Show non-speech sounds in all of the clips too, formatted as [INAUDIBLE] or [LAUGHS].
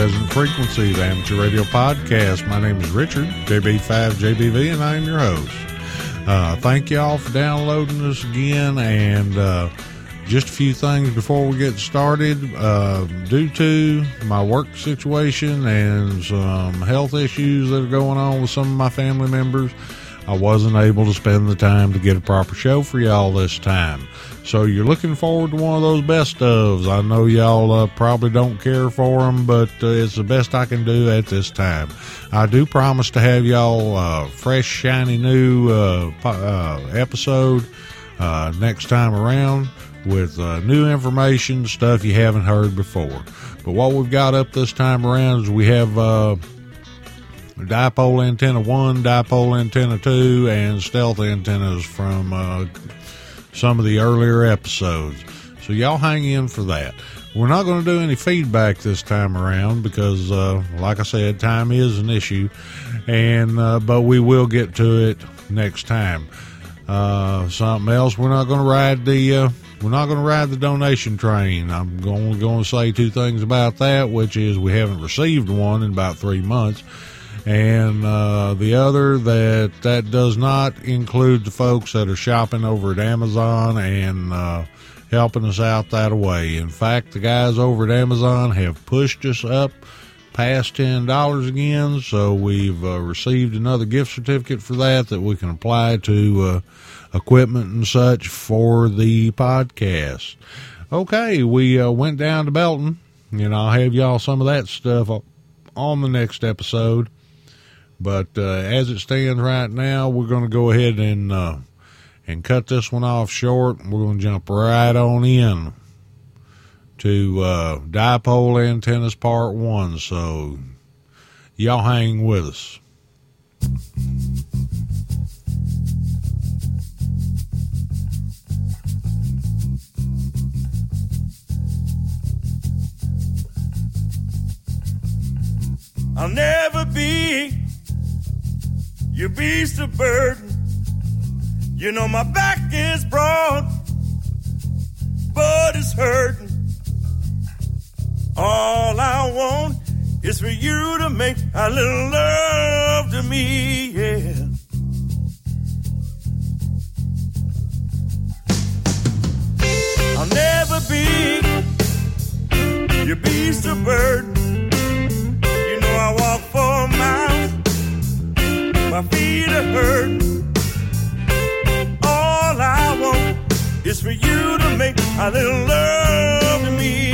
Resonant Frequency, the amateur radio podcast. My name is Richard, JB5JBV, and I am your host. Uh, thank you all for downloading this again, and uh, just a few things before we get started. Uh, due to my work situation and some health issues that are going on with some of my family members, I wasn't able to spend the time to get a proper show for y'all this time. So you're looking forward to one of those best ofs. I know y'all uh, probably don't care for them, but uh, it's the best I can do at this time. I do promise to have y'all uh, fresh, shiny new uh, uh, episode uh, next time around with new information, stuff you haven't heard before. But what we've got up this time around is we have dipole antenna 1, dipole antenna 2, and stealth antennas from some of the earlier episodes. So y'all hang in for that. We're not going to do any feedback this time around because, uh, like I said, time is an issue, and uh, but we will get to it next time. Uh, something else, we're not going to ride the uh, we're not going to ride the donation train. I'm going going to say two things about that, which is we haven't received one in about three months and uh, the other that that does not include the folks that are shopping over at Amazon and uh, helping us out that way. In fact, the guys over at Amazon have pushed us up past ten dollars again, so we've uh, received another gift certificate for that that we can apply to uh, equipment and such for the podcast. Okay, we uh, went down to Belton, and I'll have y'all some of that stuff on the next episode. But uh, as it stands right now, we're going to go ahead and uh, and cut this one off short. We're going to jump right on in to uh, dipole antennas part one. So y'all hang with us. I'll never be you beast of burden. You know my back is broad, but it's hurting. All I want is for you to make a little love to me, yeah. I'll never be your beast of burden. You know I walk for miles my feet are hurt. All I want is for you to make a little love to me.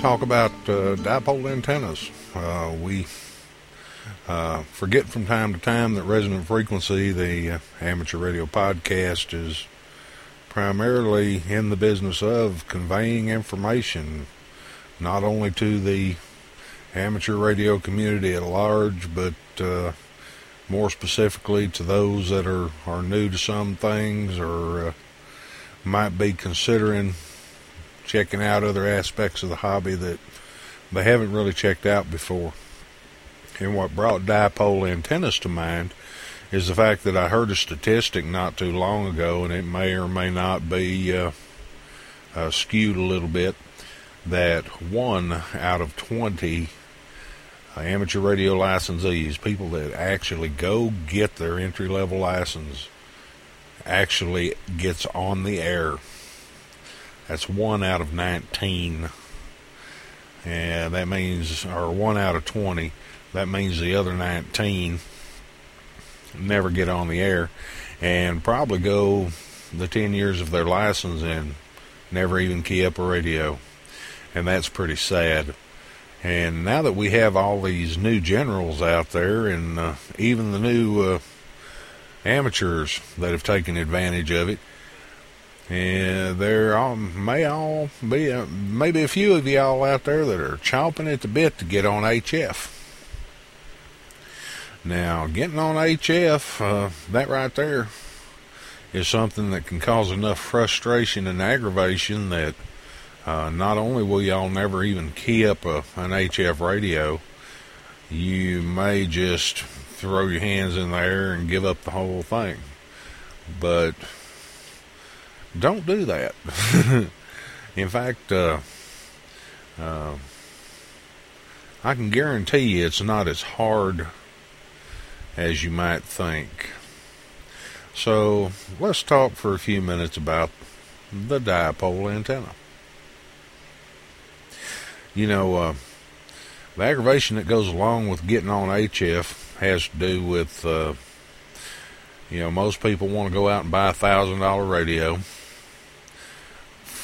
Talk about uh, dipole antennas. Uh, we uh, forget from time to time that Resonant Frequency, the uh, amateur radio podcast, is primarily in the business of conveying information not only to the amateur radio community at large, but uh, more specifically to those that are, are new to some things or uh, might be considering checking out other aspects of the hobby that they haven't really checked out before. And what brought dipole antennas to mind is the fact that I heard a statistic not too long ago, and it may or may not be uh, uh, skewed a little bit, that one out of 20 uh, amateur radio licensees, people that actually go get their entry level license, actually gets on the air. That's one out of 19. And that means, or one out of 20. That means the other 19 never get on the air and probably go the 10 years of their license and never even key up a radio. And that's pretty sad. And now that we have all these new generals out there and uh, even the new uh, amateurs that have taken advantage of it. And there all, may all be maybe a few of y'all out there that are chomping at the bit to get on HF. Now, getting on HF, uh, that right there is something that can cause enough frustration and aggravation that uh, not only will y'all never even key up a, an HF radio, you may just throw your hands in the air and give up the whole thing. But don't do that. [LAUGHS] in fact, uh, uh, I can guarantee you it's not as hard as you might think. So let's talk for a few minutes about the dipole antenna. You know, uh, the aggravation that goes along with getting on HF has to do with, uh, you know, most people want to go out and buy a thousand dollar radio,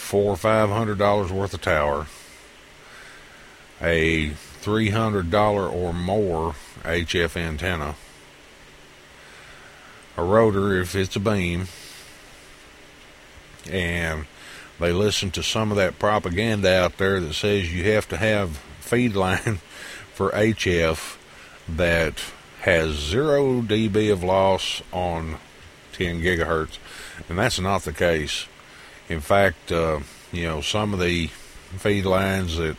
four or five hundred dollars worth of tower, a three hundred dollar or more HF antenna, a rotor if it's a beam, and they listen to some of that propaganda out there that says you have to have feed line [LAUGHS] for HF that has zero dB of loss on 10 gigahertz, and that's not the case. In fact, uh, you know, some of the feed lines that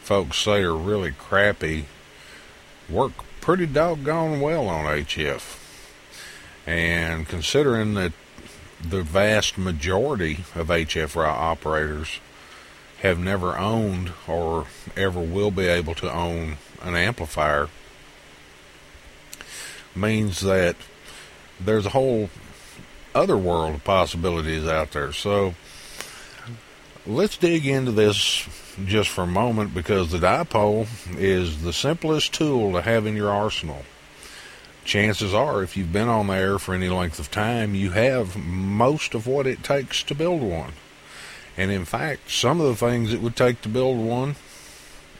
folks say are really crappy work pretty doggone well on HF. And considering that the vast majority of HF operators have never owned or ever will be able to own an amplifier means that there's a whole other world of possibilities out there. So let's dig into this just for a moment because the dipole is the simplest tool to have in your arsenal. Chances are, if you've been on the air for any length of time, you have most of what it takes to build one. And in fact, some of the things it would take to build one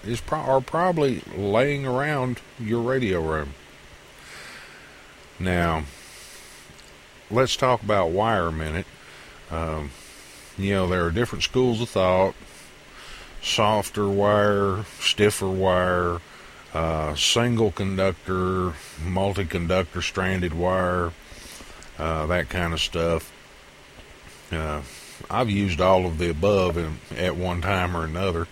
is pro- are probably laying around your radio room. Now, let's talk about wire a minute. Um, you know, there are different schools of thought. softer wire, stiffer wire, uh, single conductor, multi conductor stranded wire, uh, that kind of stuff. Uh, I've used all of the above in, at one time or another.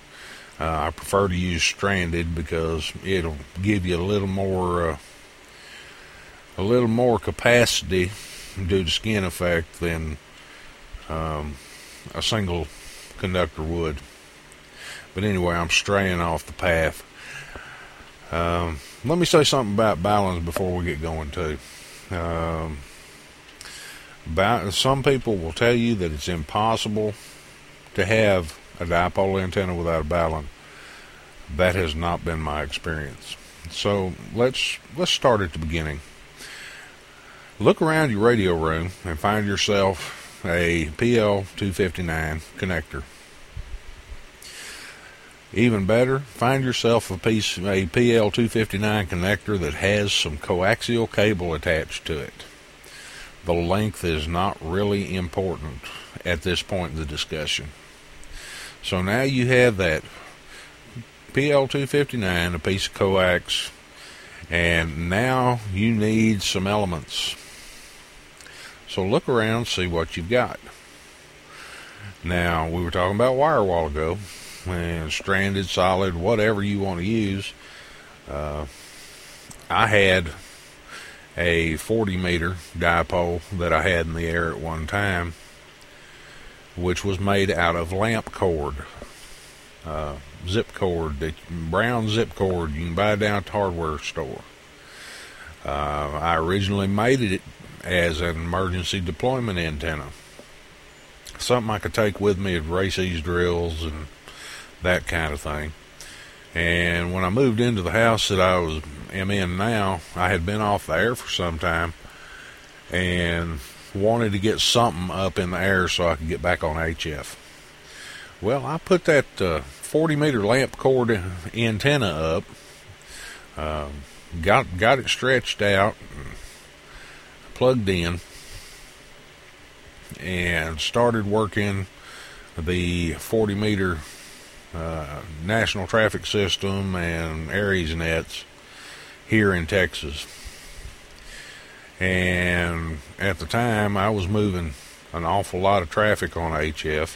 Uh, I prefer to use stranded because it'll give you a little more, uh, a little more capacity due to skin effect than um, a single conductor would. But anyway, I'm straying off the path. Um, let me say something about baluns before we get going too. Um, some people will tell you that it's impossible to have a dipole antenna without a balun. That has not been my experience. So let's let's start at the beginning. Look around your radio room and find yourself a PL259 connector. Even better, find yourself a piece a PL259 connector that has some coaxial cable attached to it. The length is not really important at this point in the discussion. So now you have that PL259, a piece of coax, and now you need some elements. So look around, see what you've got. Now, we were talking about wire a while ago, and stranded, solid, whatever you want to use. Uh, I had a 40 meter dipole that I had in the air at one time, which was made out of lamp cord uh, zip cord, that brown zip cord you can buy down at the hardware store. Uh, I originally made it as an emergency deployment antenna, something I could take with me at RACES drills and that kind of thing. And when I moved into the house that I was am in now, I had been off the air for some time and wanted to get something up in the air so I could get back on HF. Well, I put that uh, 40 meter lamp cord antenna up, um, got got it stretched out, plugged in, and started working the 40 meter uh, national traffic system and ARES nets here in Texas. And at the time, I was moving an awful lot of traffic on HF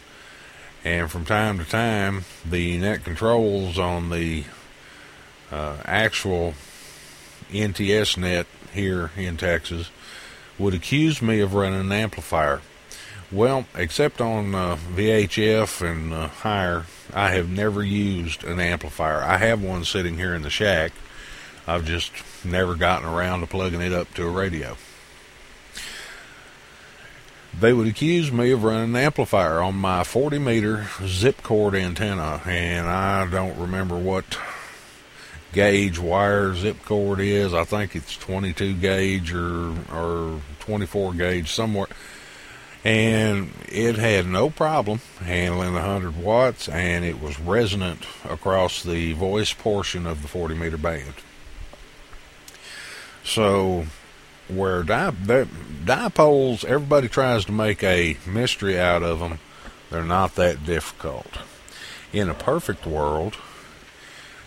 and from time to time, the net controls on the uh, actual NTS net here in Texas would accuse me of running an amplifier. Well, except on uh, VHF and uh, higher, I have never used an amplifier. I have one sitting here in the shack. I've just never gotten around to plugging it up to a radio they would accuse me of running an amplifier on my 40 meter zip cord antenna, and I don't remember what gauge wire zip cord is. I think it's 22 gauge or or 24 gauge somewhere. And it had no problem handling 100 watts, and it was resonant across the voice portion of the 40 meter band. So where di- dipoles, everybody tries to make a mystery out of them. They're not that difficult. In a perfect world,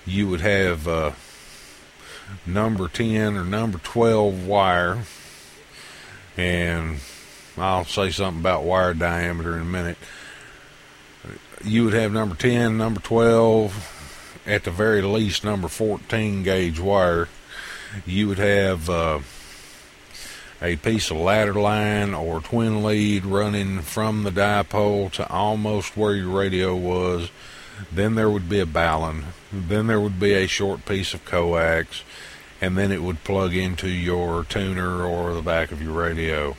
you would have uh, number 10 or number 12 wire, and I'll say something about wire diameter in a minute. You would have number 10, number 12, at the very least, number 14 gauge wire. You would have. Uh, a piece of ladder line or twin lead running from the dipole to almost where your radio was. Then there would be a balun. Then there would be a short piece of coax. And then it would plug into your tuner or the back of your radio.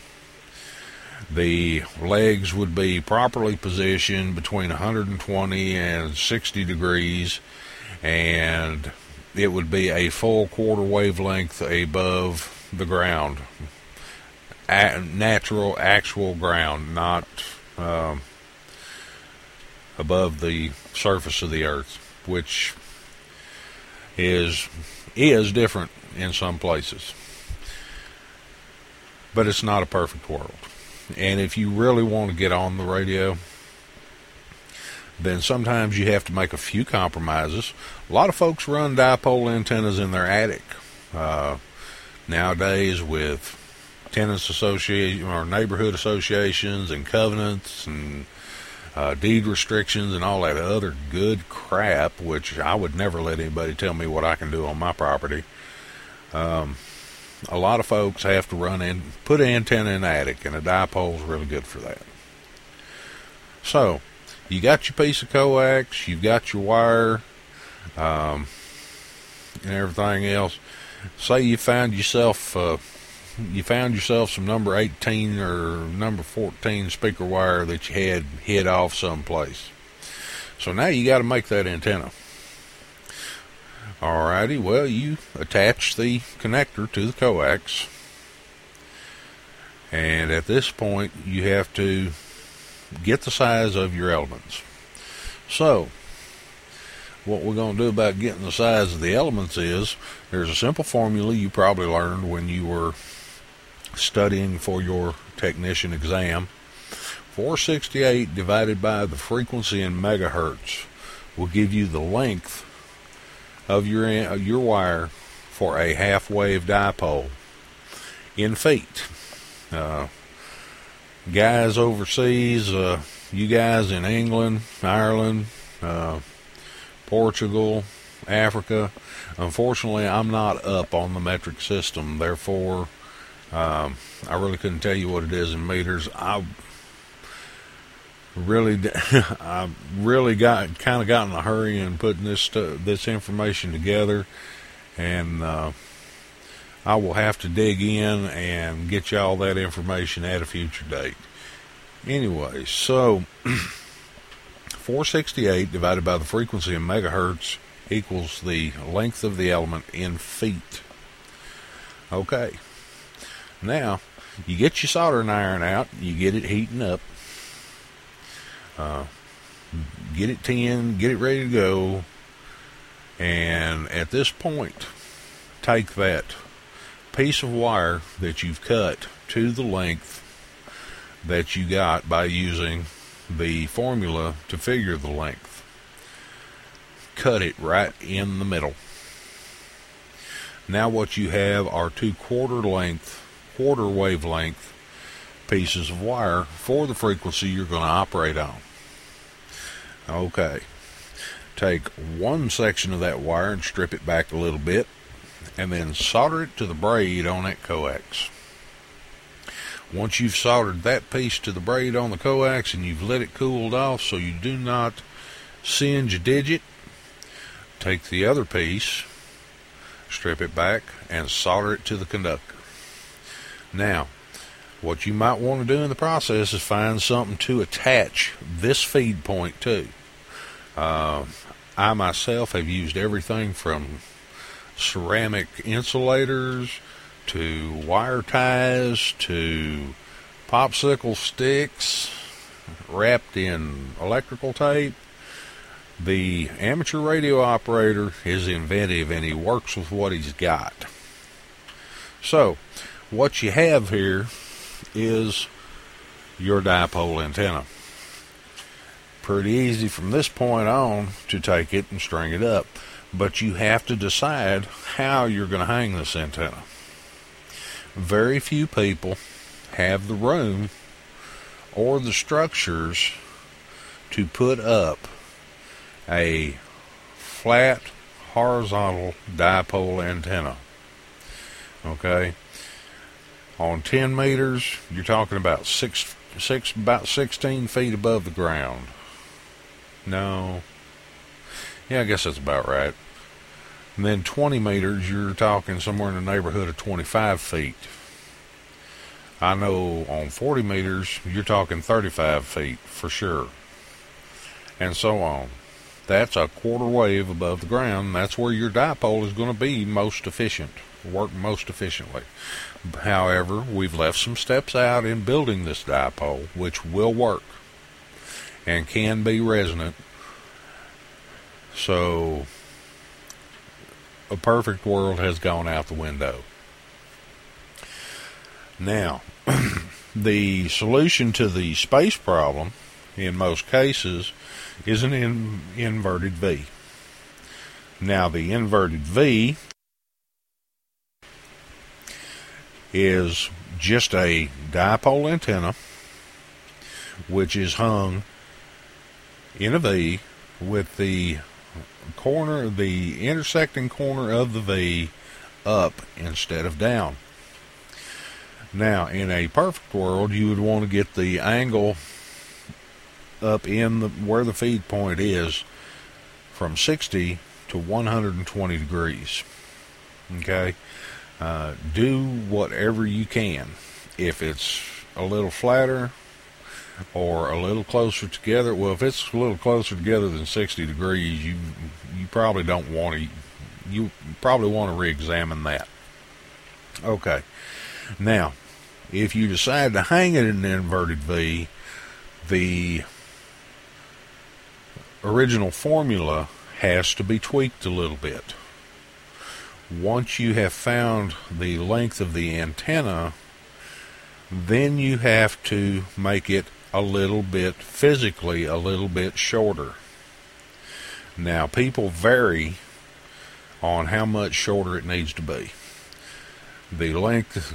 The legs would be properly positioned between 120 and 60 degrees, and it would be a full quarter wavelength above the ground natural, actual ground, not um, above the surface of the earth, which is is different in some places. But it's not a perfect world. And if you really want to get on the radio, then sometimes you have to make a few compromises. A lot of folks run dipole antennas in their attic. Uh, nowadays, with tenants association or neighborhood associations and covenants and uh, deed restrictions and all that other good crap, which I would never let anybody tell me what I can do on my property. Um, a lot of folks have to run in, put an antenna in the attic, and a dipole is really good for that. So, you got your piece of coax, you've got your wire, um, and everything else. Say you found yourself, uh, you found yourself some number 18 or number 14 speaker wire that you had hid off someplace. So now you got to make that antenna. Alrighty, well, you attach the connector to the coax, and at this point, you have to get the size of your elements. So, what we're going to do about getting the size of the elements is there's a simple formula you probably learned when you were studying for your technician exam. 468 divided by the frequency in megahertz will give you the length of your of your wire for a half wave dipole in feet. Uh, guys overseas, uh, you guys in England, Ireland, uh, Portugal, Africa. Unfortunately, I'm not up on the metric system. Therefore, um, I really couldn't tell you what it is in meters. I really, [LAUGHS] I really got kind of got in a hurry in putting this this information together, and uh, I will have to dig in and get you all that information at a future date. Anyway, so [CLEARS THROAT] 468 divided by the frequency in megahertz equals the length of the element in feet. Okay. Now, you get your soldering iron out, you get it heating up, uh, get it tinned, get it ready to go, and at this point, take that piece of wire that you've cut to the length that you got by using the formula to figure the length. Cut it right in the middle. Now what you have are two quarter length, quarter wavelength pieces of wire for the frequency you're going to operate on. Okay. Take one section of that wire and strip it back a little bit and then solder it to the braid on that coax. Once you've soldered that piece to the braid on the coax and you've let it cooled off so you do not singe a digit, take the other piece, strip it back, and solder it to the conductor. Now, what you might want to do in the process is find something to attach this feed point to. Uh, I myself have used everything from ceramic insulators to wire ties to popsicle sticks wrapped in electrical tape. The amateur radio operator is inventive and he works with what he's got. So, what you have here is your dipole antenna. Pretty easy from this point on to take it and string it up but you have to decide how you're going to hang this antenna. Very few people have the room or the structures to put up a flat horizontal dipole antenna. Okay? On 10 meters, you're talking about six, six, about 16 feet above the ground. No, yeah, I guess that's about right. And then 20 meters, you're talking somewhere in the neighborhood of 25 feet. I know on 40 meters, you're talking 35 feet for sure. And so on. That's a quarter wave above the ground. That's where your dipole is going to be most efficient, work most efficiently. However, we've left some steps out in building this dipole, which will work and can be resonant so a perfect world has gone out the window. Now, [CLEARS THROAT] the solution to the space problem in most cases is an in, inverted V. Now, the inverted V is just a dipole antenna which is hung in a V with the corner, the intersecting corner of the V up instead of down. Now, in a perfect world, you would want to get the angle up in the where the feed point is from 60 to 120 degrees. Okay, uh, do whatever you can. If it's a little flatter or a little closer together, well, if it's a little closer together than 60 degrees, you you probably don't want to. You probably want to re-examine that. Okay. Now, if you decide to hang it in an inverted V, the original formula has to be tweaked a little bit. Once you have found the length of the antenna, then you have to make it a little bit physically a little bit shorter. Now, people vary on how much shorter it needs to be. The length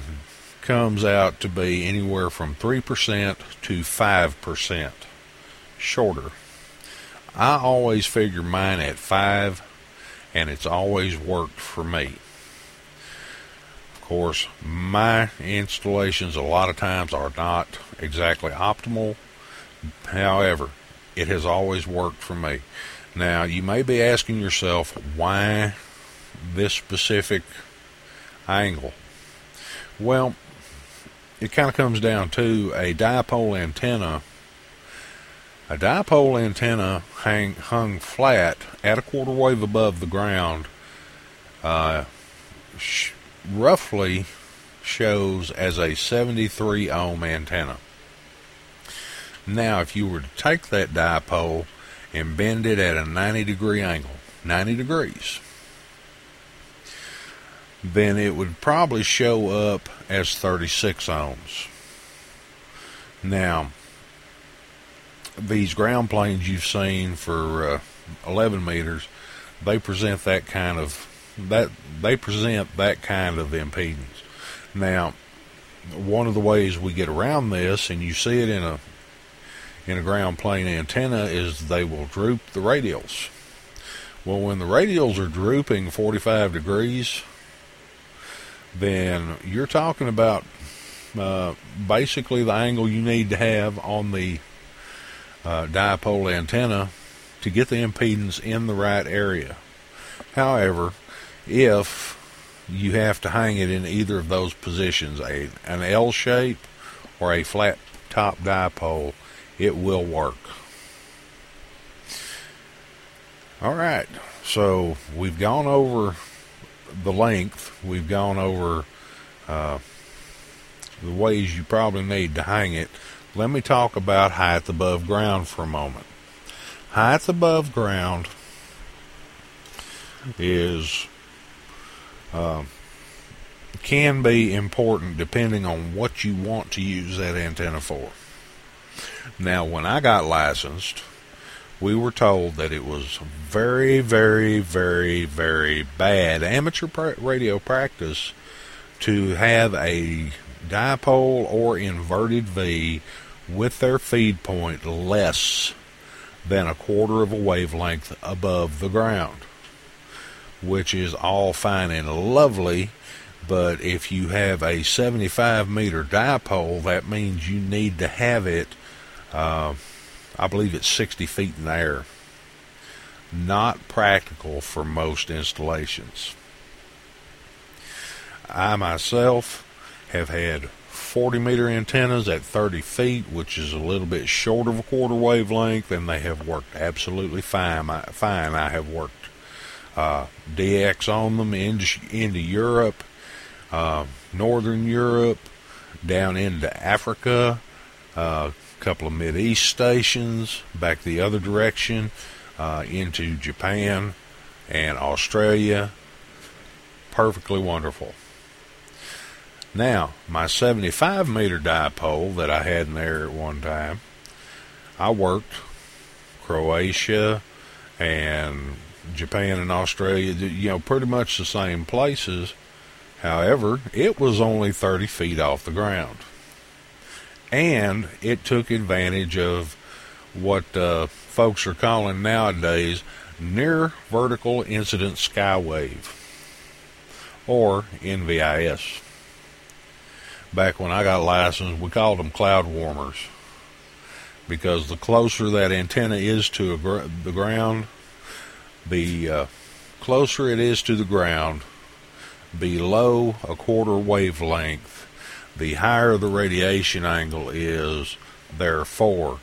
comes out to be anywhere from 3% to 5% shorter. I always figure mine at 5 and it's always worked for me. Of course, my installations a lot of times are not exactly optimal. However, it has always worked for me. Now, you may be asking yourself why this specific angle. Well, it kind of comes down to a dipole antenna. A dipole antenna hang, hung flat at a quarter wave above the ground uh, sh- roughly shows as a 73 ohm antenna. Now, if you were to take that dipole and bend it at a 90 degree angle, 90 degrees, then it would probably show up as 36 ohms. Now, these ground planes you've seen for uh, 11 meters, they present that kind of that they present that kind of impedance. Now, one of the ways we get around this, and you see it in a in a ground plane antenna, is they will droop the radials. Well, when the radials are drooping 45 degrees, then you're talking about uh, basically the angle you need to have on the uh, dipole antenna to get the impedance in the right area. However, if you have to hang it in either of those positions, a an L shape or a flat top dipole, it will work. All right, so we've gone over the length, we've gone over uh, the ways you probably need to hang it. Let me talk about height above ground for a moment. Height above ground is uh, can be important depending on what you want to use that antenna for. Now, when I got licensed, we were told that it was very, very, very, very bad amateur radio practice to have a dipole or inverted V with their feed point less than a quarter of a wavelength above the ground, which is all fine and lovely. But if you have a 75 meter dipole, that means you need to have it uh, I believe it's 60 feet in air. Not practical for most installations. I myself have had 40 meter antennas at 30 feet, which is a little bit short of a quarter wavelength, and they have worked absolutely fine. Fine, I have worked uh, DX on them into into Europe, uh, Northern Europe, down into Africa, uh, couple of mid east stations, back the other direction uh, into Japan and Australia. Perfectly wonderful. Now, my 75 meter dipole that I had in there at one time, I worked Croatia, and Japan and Australia, you know, pretty much the same places. However, it was only 30 feet off the ground. And it took advantage of what uh, folks are calling nowadays near vertical incident skywave, or NVIS. Back when I got licensed, we called them cloud warmers because the closer that antenna is to gr- the ground, the uh, closer it is to the ground, below a quarter wavelength, the higher the radiation angle is. Therefore,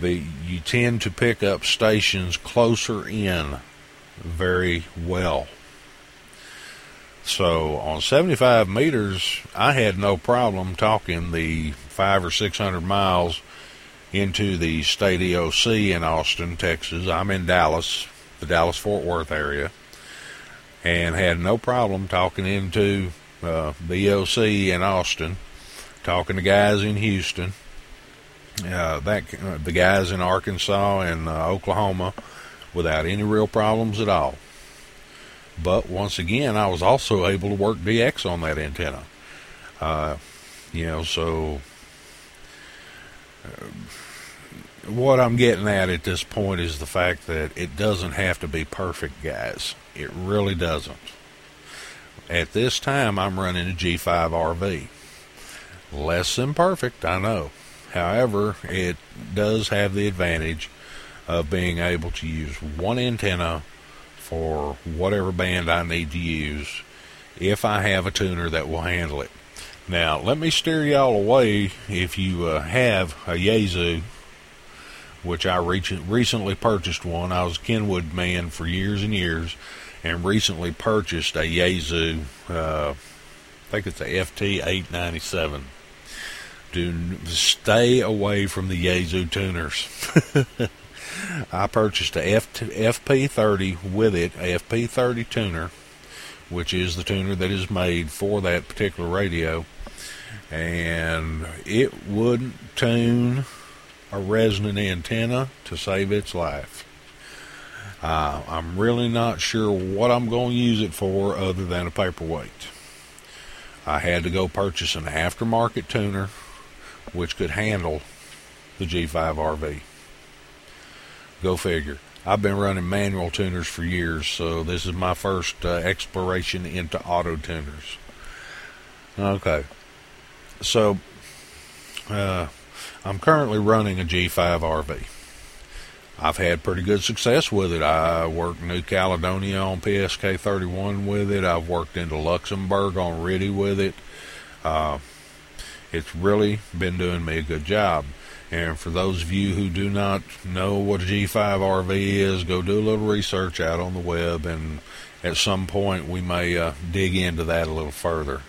the you tend to pick up stations closer in very well. So on 75 meters, I had no problem talking the five or six hundred miles into the state EOC in Austin, Texas. I'm in Dallas, the Dallas Fort Worth area, and had no problem talking into uh, the EOC in Austin, talking to guys in Houston, uh, that uh, the guys in Arkansas and uh, Oklahoma, without any real problems at all. But once again, I was also able to work DX on that antenna. Uh, you know, so uh, what I'm getting at at this point is the fact that it doesn't have to be perfect, guys. It really doesn't. At this time, I'm running a G5 RV. Less than perfect, I know. However, it does have the advantage of being able to use one antenna for whatever band I need to use if I have a tuner that will handle it. Now, let me steer y'all away if you uh, have a Yaesu, which I recently purchased one. I was a Kenwood man for years and years, and recently purchased a Yaesu, Uh, I think it's a FT 897. Do stay away from the Yaesu tuners. [LAUGHS] I purchased a F, FP30 with it, a FP30 tuner, which is the tuner that is made for that particular radio, and it wouldn't tune a resonant antenna to save its life. Uh, I'm really not sure what I'm going to use it for other than a paperweight. I had to go purchase an aftermarket tuner which could handle the G5 RV. Go figure. I've been running manual tuners for years, so this is my first uh, exploration into auto tuners. Okay. So, uh, I'm currently running a G5 RV. I've had pretty good success with it. I worked New Caledonia on PSK 31 with it. I've worked into Luxembourg on with it. Uh, it's really been doing me a good job. And for those of you who do not know what a G5 RV is, go do a little research out on the web, and at some point we may uh, dig into that a little further.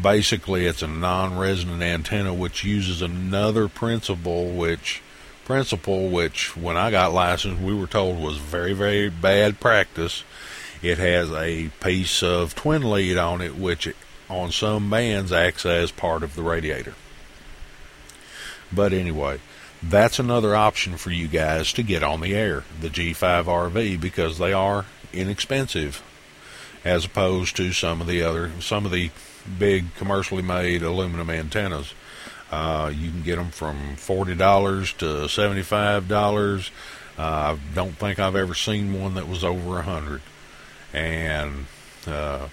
Basically, it's a non-resonant antenna which uses another principle which principle which when I got licensed we were told was very very bad practice. It has a piece of twin lead on it which on some bands acts as part of the radiator. But anyway, that's another option for you guys to get on the air, the G5 RV, because they are inexpensive as opposed to some of the other some of the big commercially made aluminum antennas. Uh, you can get them from forty dollars to seventy-five dollars. Uh, I don't think I've ever seen one that was over a hundred, and uh,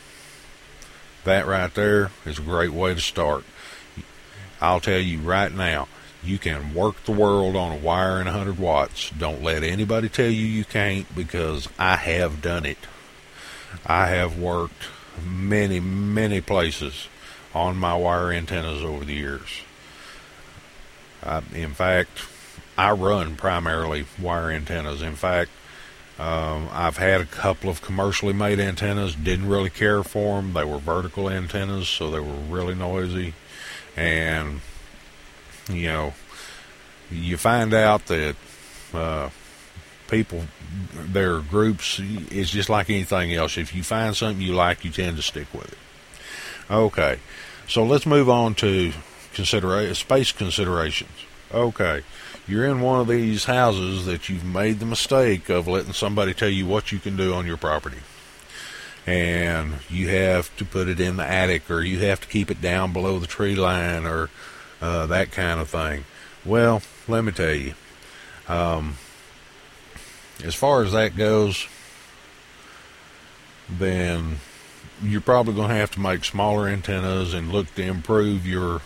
that right there is a great way to start. I'll tell you right now, you can work the world on a wire and 100 watts. Don't let anybody tell you you can't because I have done it. I have worked many, many places on my wire antennas over the years. I, in fact, I run primarily wire antennas. In fact, um, I've had a couple of commercially made antennas, didn't really care for them. They were vertical antennas, so they were really noisy. And, you know, you find out that uh, people, their groups, it's just like anything else. If you find something you like, you tend to stick with it. Okay, so let's move on to considera- space considerations. Okay, you're in one of these houses that you've made the mistake of letting somebody tell you what you can do on your property. And you have to put it in the attic or you have to keep it down below the tree line or uh, that kind of thing. Well, let me tell you, um, as far as that goes, then you're probably going to have to make smaller antennas and look to improve your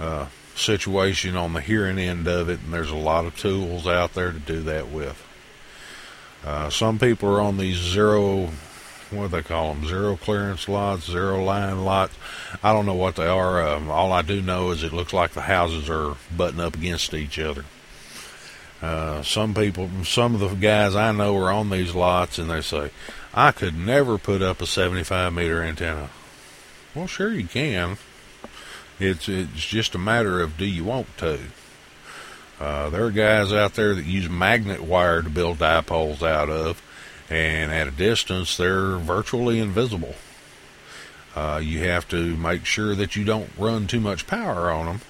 uh, situation on the hearing end of it. And there's a lot of tools out there to do that with. Uh, some people are on these zero, what do they call them? Zero clearance lots, zero line lots. I don't know what they are. Um, all I do know is it looks like the houses are butting up against each other. Uh, some people, some of the guys I know are on these lots, and they say, "I could never put up a 75 meter antenna." Well, sure you can. It's it's just a matter of do you want to. Uh, there are guys out there that use magnet wire to build dipoles out of, and at a distance they're virtually invisible. Uh, you have to make sure that you don't run too much power on them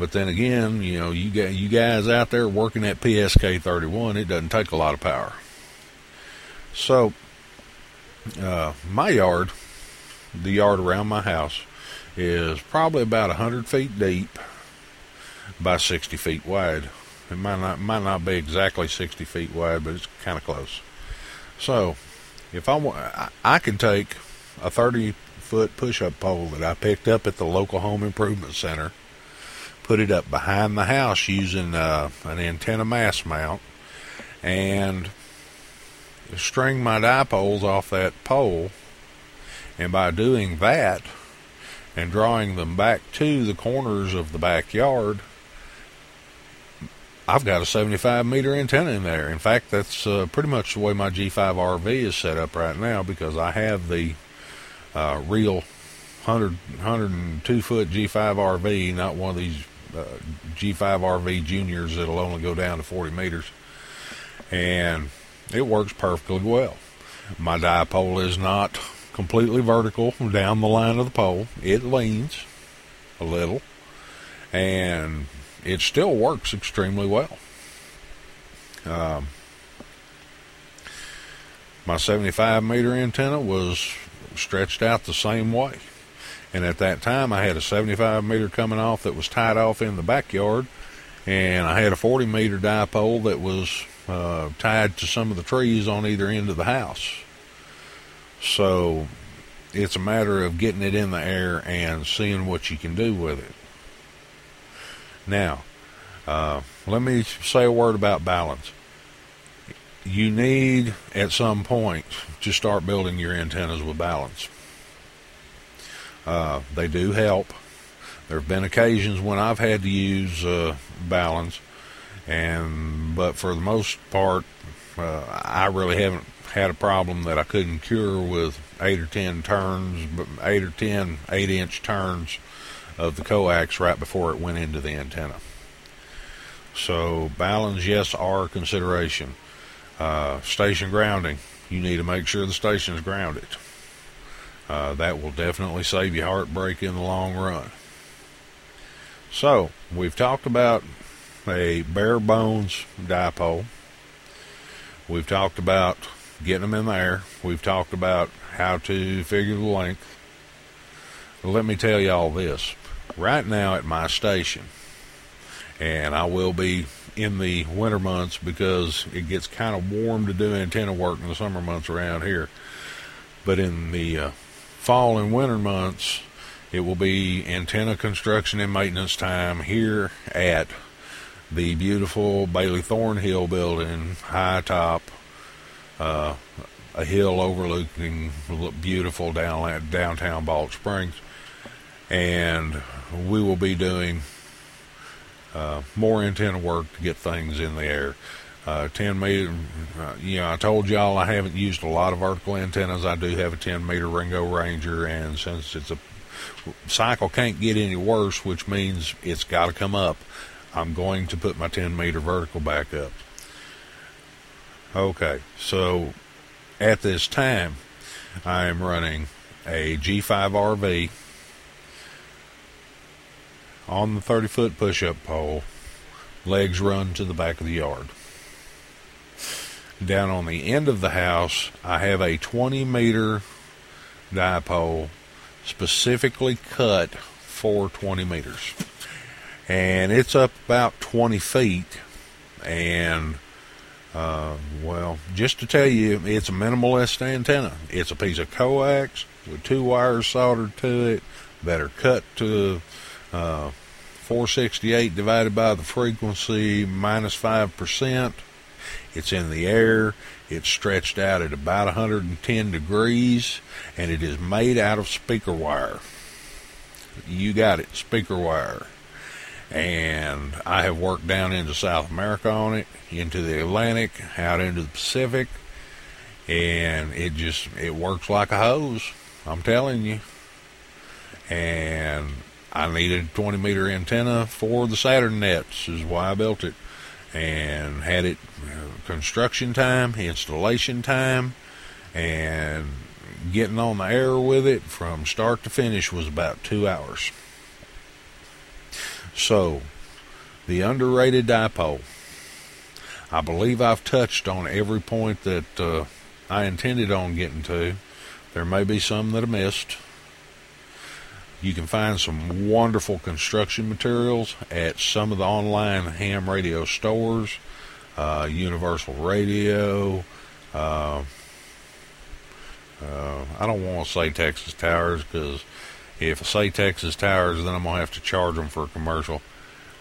but then again, you know, you got you guys out there working at PSK 31, it doesn't take a lot of power. So, uh, my yard, the yard around my house, is probably about 100 feet deep by 60 feet wide. It might not might not be exactly 60 feet wide, but it's kind of close. So, if I want, I, can take a 30 foot push up pole that I picked up at the local home improvement center put it up behind the house using uh, an antenna mast mount and string my dipoles off that pole. And by doing that and drawing them back to the corners of the backyard, I've got a 75 meter antenna in there. In fact, that's uh, pretty much the way my G5 RV is set up right now because I have the uh, real 100, 102 foot G5 RV, not one of these uh, G5 RV Juniors that'll only go down to 40 meters, and it works perfectly well. My dipole is not completely vertical down the line of the pole. It leans a little, and it still works extremely well. Um, my 75 meter antenna was stretched out the same way. And at that time, I had a 75 meter coming off that was tied off in the backyard, and I had a 40 meter dipole that was uh, tied to some of the trees on either end of the house. So it's a matter of getting it in the air and seeing what you can do with it. Now, uh, let me say a word about baluns. You need at some point to start building your antennas with baluns. Uh, they do help. There have been occasions when I've had to use uh, baluns, and but for the most part, uh, I really haven't had a problem that I couldn't cure with eight or ten turns, eight or ten eight-inch turns of the coax right before it went into the antenna. So baluns, yes, are a consideration. Uh, station grounding, you need to make sure the station is grounded. Uh, that will definitely save you heartbreak in the long run. So, we've talked about a bare bones dipole. We've talked about getting them in there. We've talked about how to figure the length. let me tell you all this. Right now at my station, and I will be in the winter months because it gets kind of warm to do antenna work in the summer months around here. But in the uh, fall and winter months, it will be antenna construction and maintenance time here at the beautiful Bailey Thornhill building, high top, uh, a hill overlooking beautiful down, downtown Balch Springs. And we will be doing uh, more antenna work to get things in the air uh, 10 meter. Uh, you know, I told y'all I haven't used a lot of vertical antennas. I do have a 10 meter Ringo Ranger, and since it's a cycle can't get any worse, which means it's got to come up, I'm going to put my 10 meter vertical back up. Okay, so at this time, I am running a G5 RV on the 30 foot push up pole Legs run to the back of the yard. Down on the end of the house, I have a 20 meter dipole specifically cut for 20 meters. And it's up about 20 feet. And, uh, well, just to tell you, it's a minimalist antenna. It's a piece of coax with two wires soldered to it that are cut to uh, 468 divided by the frequency minus 5%. It's in the air. It's stretched out at about 110 degrees, and it is made out of speaker wire. You got it, speaker wire. And I have worked down into South America on it, into the Atlantic, out into the Pacific, and it just it works like a hose. I'm telling you. And I needed a 20 meter antenna for the SATERN nets, is why I built it and had it uh, construction time, installation time, and getting on the air with it from start to finish was about two hours. So, the underrated dipole. I believe I've touched on every point that uh, I intended on getting to. There may be some that I missed. You can find some wonderful construction materials at some of the online ham radio stores, uh, Universal Radio. Uh, uh, I don't want to say Texas Towers because if I say Texas Towers, then I'm gonna have to charge them for a commercial.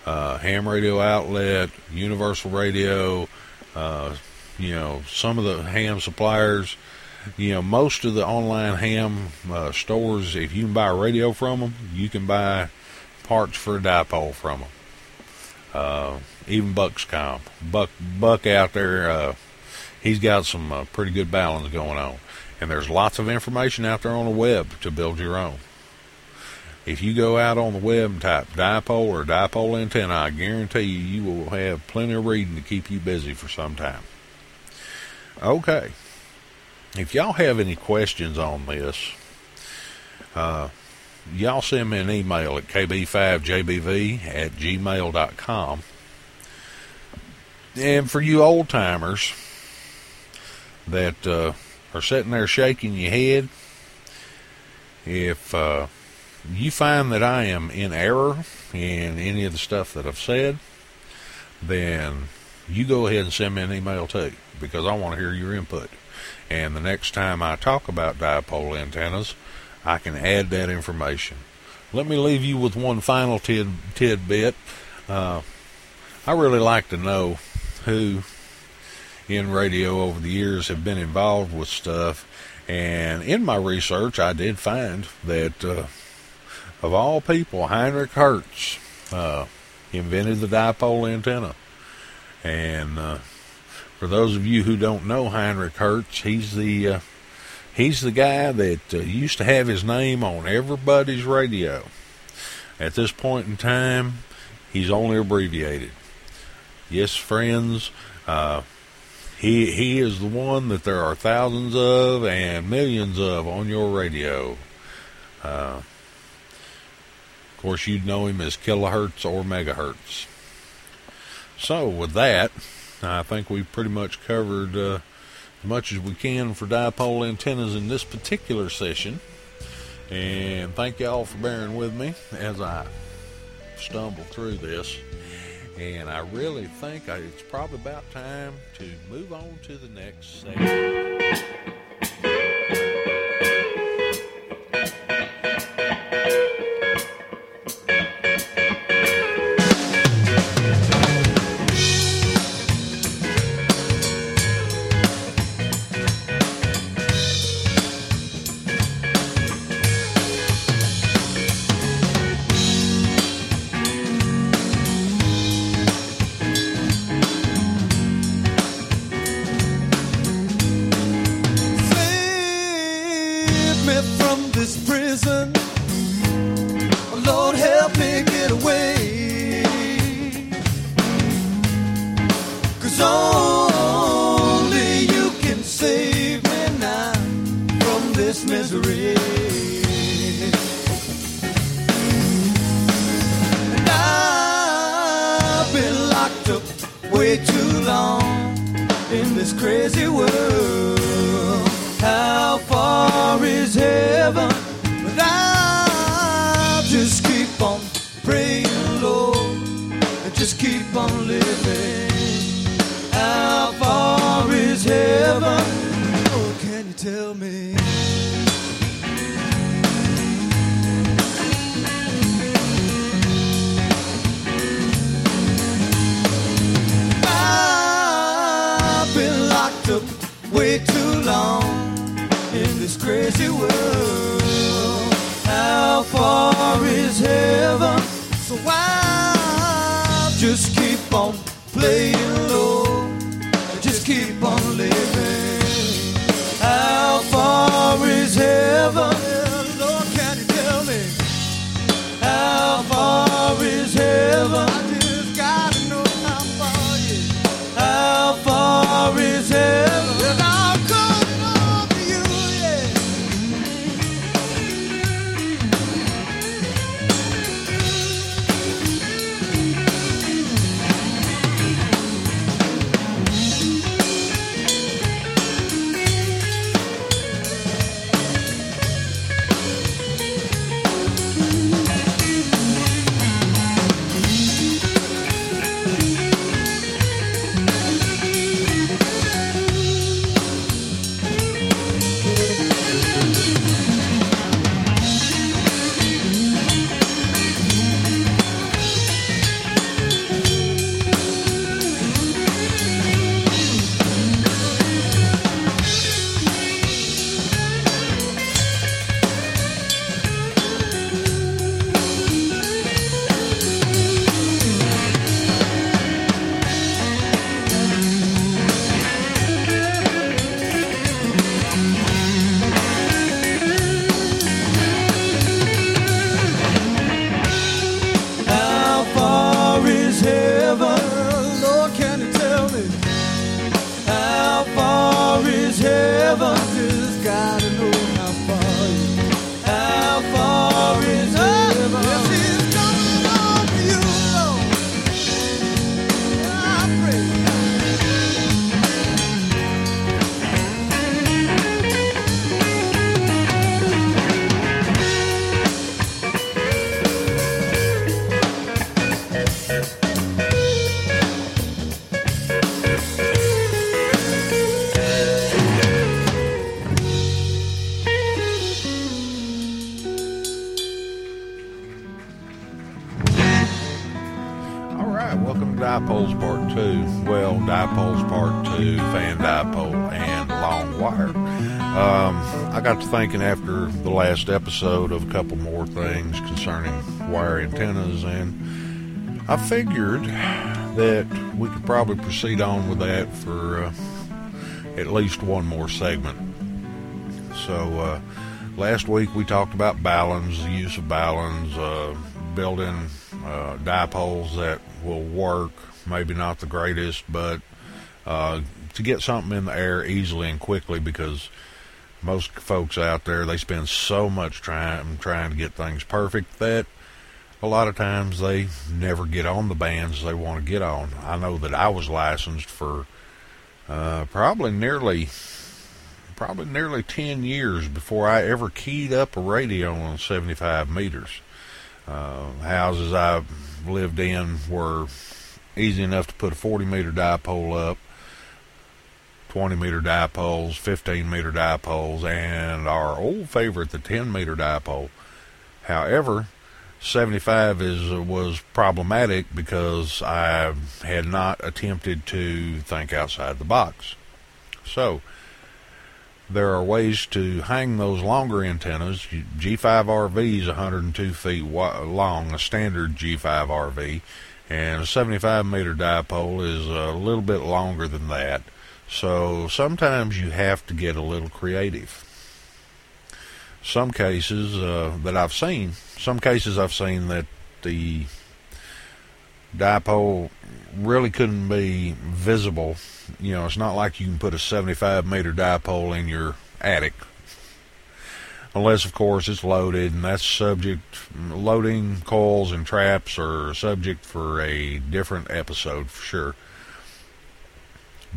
Uh, ham Radio Outlet, Universal Radio, uh, you know, some of the ham suppliers you know, most of the online ham uh, stores, if you can buy a radio from them, you can buy parts for a dipole from them. Uh, even Buxcomm, Buck Buck out there, uh, he's got some uh, pretty good baluns going on, and there's lots of information out there on the web to build your own. If you go out on the web and type dipole or dipole antenna, I guarantee you you will have plenty of reading to keep you busy for some time. Okay if y'all have any questions on this, uh, y'all send me an email at kb5jbv at gmail.com. And for you old timers that uh, are sitting there shaking your head, if uh, you find that I am in error in any of the stuff that I've said, then you go ahead and send me an email too, because I want to hear your input. And the next time I talk about dipole antennas, I can add that information. Let me leave you with one final tid, tidbit. Uh, I really like to know who in radio over the years have been involved with stuff. And in my research, I did find that uh, of all people, Heinrich Hertz uh, invented the dipole antenna. And uh, for those of you who don't know Heinrich Hertz, he's the uh, he's the guy that uh, used to have his name on everybody's radio. At this point in time, he's only abbreviated. Yes, friends, uh, he he is the one that there are thousands of and millions of on your radio. Uh, of course, you'd know him as kilohertz or megahertz. So, with that. I think we've pretty much covered uh, as much as we can for dipole antennas in this particular session. And thank y'all for bearing with me as I stumble through this. And I really think it's probably about time to move on to the next segment. only you can save me now from this misery. I've been locked up way too long in this crazy world. How far is heaven? Just keep on playing low thinking after the last episode of a couple more things concerning wire antennas, and I figured that we could probably proceed on with that for uh, at least one more segment. So, uh, last week we talked about baluns, the use of baluns, uh, building uh, dipoles that will work. Maybe not the greatest, but uh, to get something in the air easily and quickly because most folks out there they spend so much time trying to get things perfect that a lot of times they never get on the bands they want to get on. I know that I was licensed for uh, probably nearly probably nearly 10 years before I ever keyed up a radio on 75 meters. Uh, houses I lived in were easy enough to put a 40 meter dipole up, 20 meter dipoles, 15 meter dipoles, and our old favorite, the 10 meter dipole. However, 75 is was problematic because I had not attempted to think outside the box. So, there are ways to hang those longer antennas. G5RV is 102 feet long, a standard G5RV, and a 75 meter dipole is a little bit longer than that. So sometimes you have to get a little creative. Some cases uh, that I've seen, some cases I've seen that the dipole really couldn't be visible. You know, it's not like you can put a 75 meter dipole in your attic. Unless, of course, it's loaded, and that's subject, loading coils and traps are subject for a different episode for sure.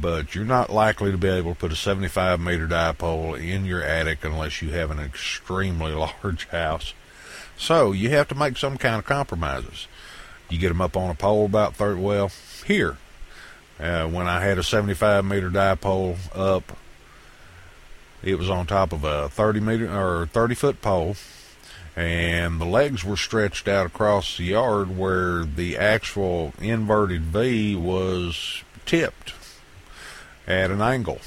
But you're not likely to be able to put a 75 meter dipole in your attic unless you have an extremely [LAUGHS] large house. So you have to make some kind of compromises. You get them up on a pole about 30, well, here, uh, when I had a 75 meter dipole up, it was on top of a 30 meter or 30 foot pole, and the legs were stretched out across the yard where the actual inverted V was tipped at an angle,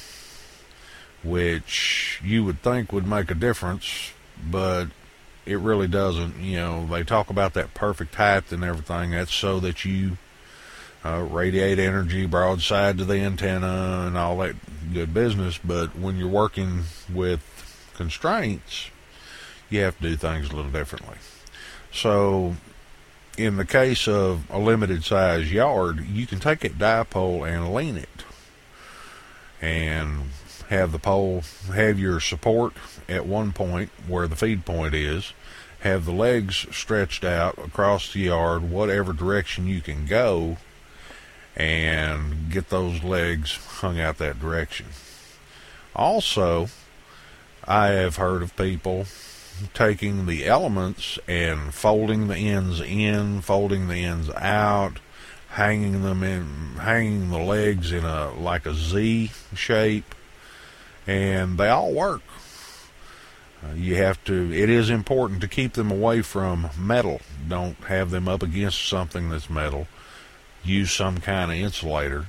which you would think would make a difference, but it really doesn't. You know, they talk about that perfect height and everything. That's so that you uh, radiate energy broadside to the antenna and all that good business. But when you're working with constraints, you have to do things a little differently. So, in the case of a limited size yard, you can take a dipole and lean it and have the pole have your support at one point where the feed point is, have the legs stretched out across the yard, whatever direction you can go, and get those legs hung out that direction. Also, I have heard of people taking the elements and folding the ends in, folding the ends out, hanging them in, hanging the legs in a like a Z shape, and they all work. Uh, you have to. It is important to keep them away from metal. Don't have them up against something that's metal. Use some kind of insulator.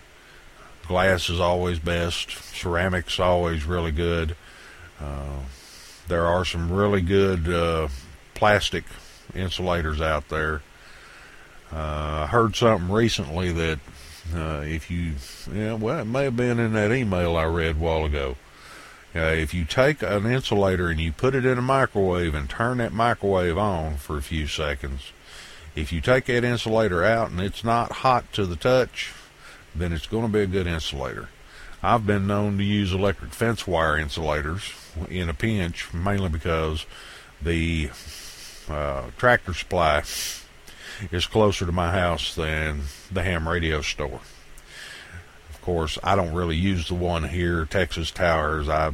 Glass is always best. Ceramic's always really good. Uh, there are some really good uh, plastic insulators out there. Uh, I heard something recently that uh, if you, yeah, well, it may have been in that email I read a while ago. Uh, if you take an insulator and you put it in a microwave and turn that microwave on for a few seconds, if you take that insulator out and it's not hot to the touch, then it's going to be a good insulator. I've been known to use electric fence wire insulators in a pinch, mainly because the uh, tractor supply is closer to my house than the ham radio store. Of course, I don't really use the one here, Texas Towers. I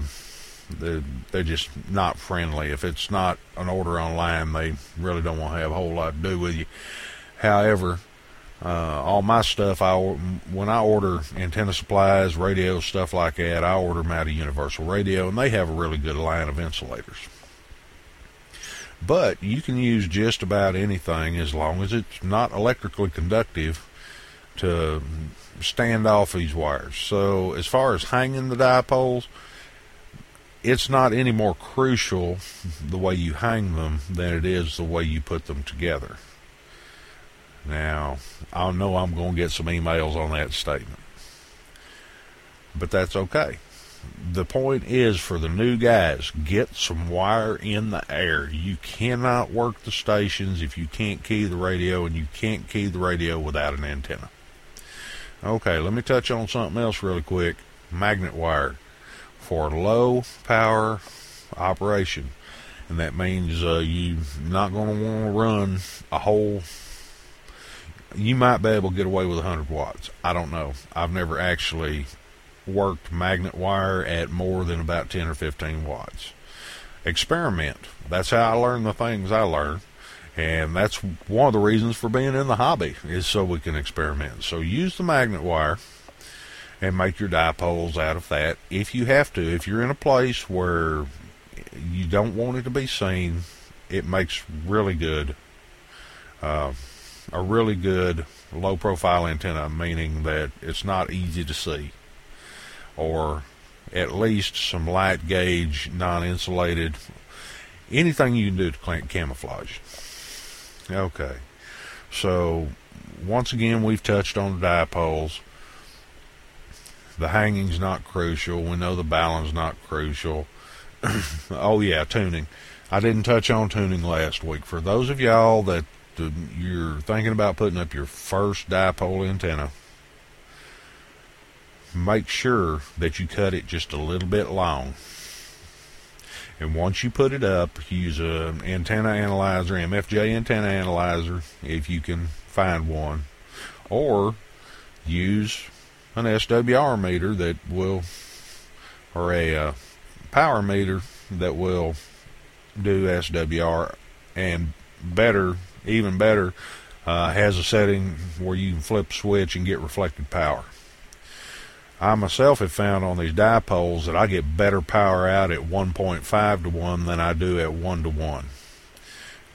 they're, they're just not friendly. If it's not an order online, they really don't want to have a whole lot to do with you. However, uh, all my stuff, I when I order antenna supplies, radio stuff like that, I order them out of Universal Radio, and they have a really good line of insulators. But you can use just about anything as long as it's not electrically conductive to stand off these wires. So as far as hanging the dipoles, it's not any more crucial the way you hang them than it is the way you put them together. Now, I know I'm going to get some emails on that statement, but that's okay the point is for the new guys, get some wire in the air. You cannot work the stations if you can't key the radio, and you can't key the radio without an antenna. Okay, let me touch on something else really quick. Magnet wire for low power operation, and that means uh, you're not going to want to run a whole. You might be able to get away with 100 watts. I don't know. I've never actually worked magnet wire at more than about 10 or 15 watts. Experiment. That's how I learn the things I learn. And that's one of the reasons for being in the hobby is so we can experiment. So use the magnet wire and make your dipoles out of that if you have to. If you're in a place where you don't want it to be seen, it makes really good, uh, a really good low profile antenna, meaning that it's not easy to see or at least some light gauge, non insulated, anything you can do to camouflage. Okay, so once again, we've touched on the dipoles. The hanging's not crucial. We know the balun's not crucial. [COUGHS] oh, yeah, tuning. I didn't touch on tuning last week. For those of y'all that you're thinking about putting up your first dipole antenna, make sure that you cut it just a little bit long. And once you put it up, use an antenna analyzer, MFJ antenna analyzer, if you can find one, or use an SWR meter that will, or a uh, power meter that will do SWR, and better, even better, uh, has a setting where you can flip switch and get reflected power. I myself have found on these dipoles that I get better power out at 1.5 to 1 than I do at 1 to 1.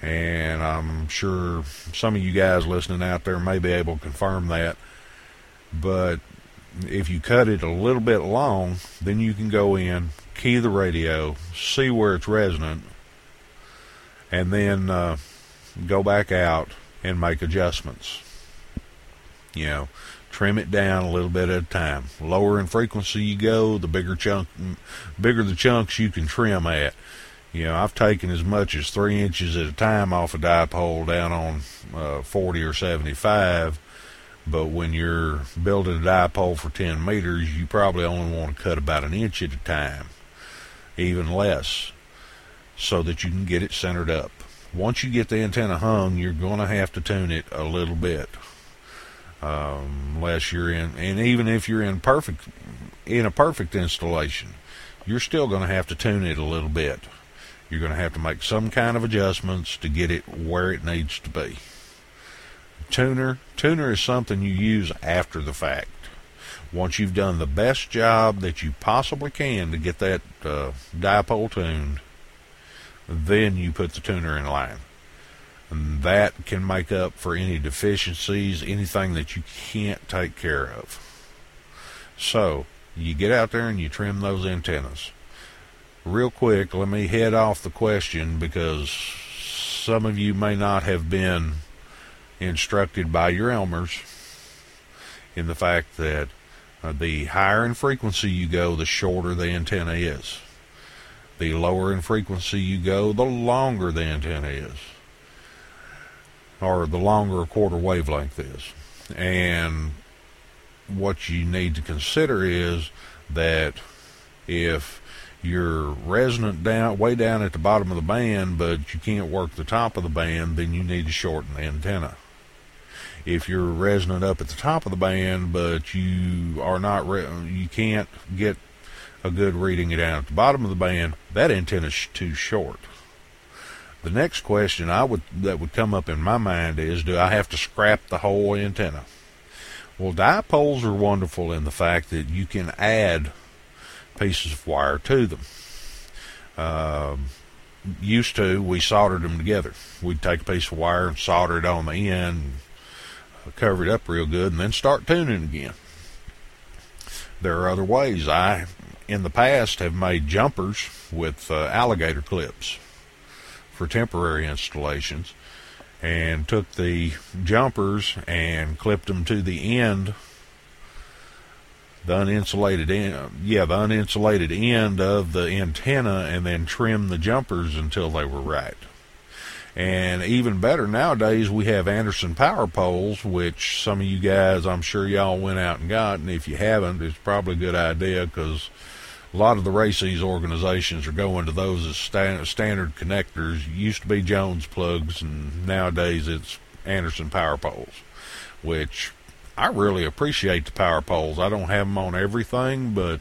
And I'm sure some of you guys listening out there may be able to confirm that. But if you cut it a little bit long, then you can go in, key the radio, see where it's resonant, and then uh, go back out and make adjustments. You know, trim it down a little bit at a time. Lower in frequency you go, the bigger chunk, bigger the chunks you can trim at. You know, I've taken as much as three inches at a time off a dipole down on uh, 40 or 75. But when you're building a dipole for 10 meters, you probably only want to cut about an inch at a time, even less, so that you can get it centered up. Once you get the antenna hung, you're going to have to tune it a little bit um, unless you're in, and even if you're in perfect, in a perfect installation, you're still going to have to tune it a little bit. You're going to have to make some kind of adjustments to get it where it needs to be. Tuner, tuner is something you use after the fact. Once you've done the best job that you possibly can to get that uh, dipole tuned, then you put the tuner in line. And that can make up for any deficiencies, anything that you can't take care of. So, you get out there and you trim those antennas. Real quick, let me head off the question because some of you may not have been instructed by your Elmers in the fact that uh, the higher in frequency you go, the shorter the antenna is. The lower in frequency you go, the longer the antenna is or the longer quarter wavelength is. And what you need to consider is that if you're resonant down way down at the bottom of the band, but you can't work the top of the band, then you need to shorten the antenna. If you're resonant up at the top of the band, but you are not you can't get a good reading down at the bottom of the band, that antenna is too short. The next question I would that would come up in my mind is, do I have to scrap the whole antenna? Well, dipoles are wonderful in the fact that you can add pieces of wire to them. Um, used to, we soldered them together. We'd take a piece of wire and solder it on the end, cover it up real good, and then start tuning again. There are other ways. I, in the past, have made jumpers with uh, alligator clips for temporary installations and took the jumpers and clipped them to the end. The uninsulated end yeah the uninsulated end of the antenna and then trimmed the jumpers until they were right. And even better nowadays we have Anderson power poles which some of you guys I'm sure y'all went out and got and if you haven't it's probably a good idea because a lot of the RACES organizations are going to those as sta- standard connectors. Used to be Jones plugs, and nowadays it's Anderson power poles, which I really appreciate the power poles. I don't have them on everything, but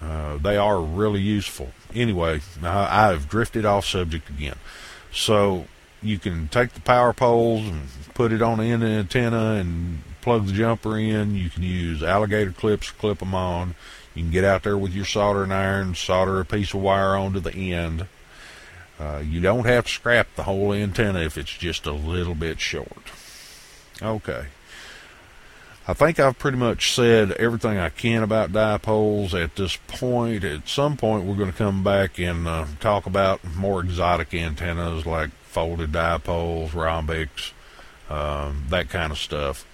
uh, they are really useful. Anyway, I, I've drifted off subject again. So you can take the power poles and put it on the antenna and plug the jumper in. You can use alligator clips to clip them on. You can get out there with your soldering iron, solder a piece of wire onto the end. Uh, you don't have to scrap the whole antenna if it's just a little bit short. Okay. I think I've pretty much said everything I can about dipoles at this point. At some point, we're going to come back and uh, talk about more exotic antennas like folded dipoles, rhombics, um, that kind of stuff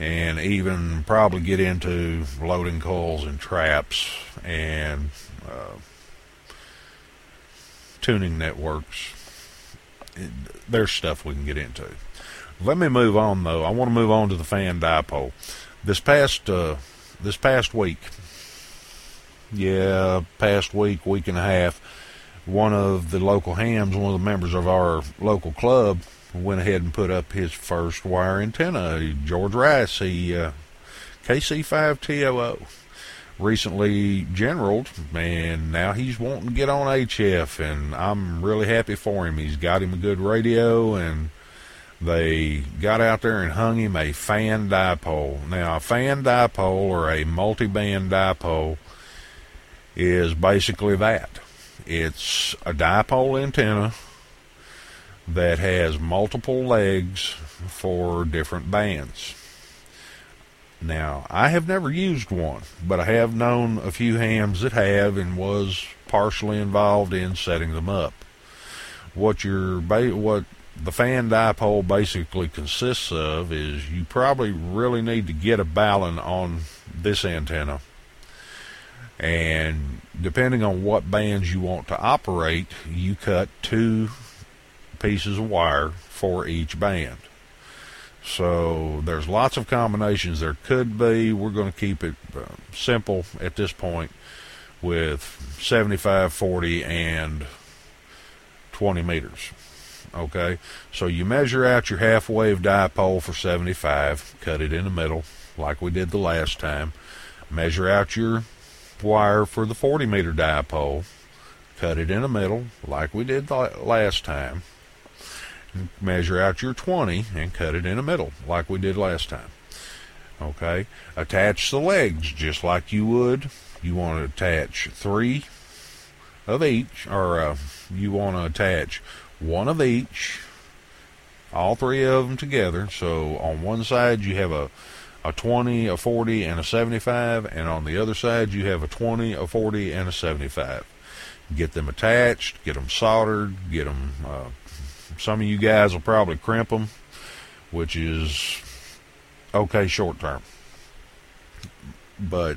and even probably get into loading coils and traps and uh, tuning networks. There's stuff we can get into. Let me move on though. I want to move on to the fan dipole. This past uh, this past week, yeah, past week, week and a half, one of the local hams, one of the members of our local club, went ahead and put up his first wire antenna. George Rice, he uh, KC5TOO recently generaled, and now he's wanting to get on HF, and I'm really happy for him. He's got him a good radio, and they got out there and hung him a fan dipole. Now, a fan dipole or a multi-band dipole is basically that. It's a dipole antenna that has multiple legs for different bands. Now, I have never used one, but I have known a few hams that have and was partially involved in setting them up. What your what the fan dipole basically consists of is you probably really need to get a balun on this antenna. And depending on what bands you want to operate, you cut two pieces of wire for each band. So there's lots of combinations there could be. We're going to keep it uh, simple at this point with 75, 40, and 20 meters. Okay, so you measure out your half wave dipole for 75, cut it in the middle like we did the last time. Measure out your wire for the 40 meter dipole, cut it in the middle like we did the last time measure out your 20 and cut it in the middle like we did last time. Okay, attach the legs just like you would. You want to attach three of each, or uh, you want to attach one of each, all three of them together. So on one side you have a a 20, a 40, and a 75, and on the other side you have a 20, a 40, and a 75. Get them attached, get them soldered, get them uh, some of you guys will probably crimp them, which is okay short term. But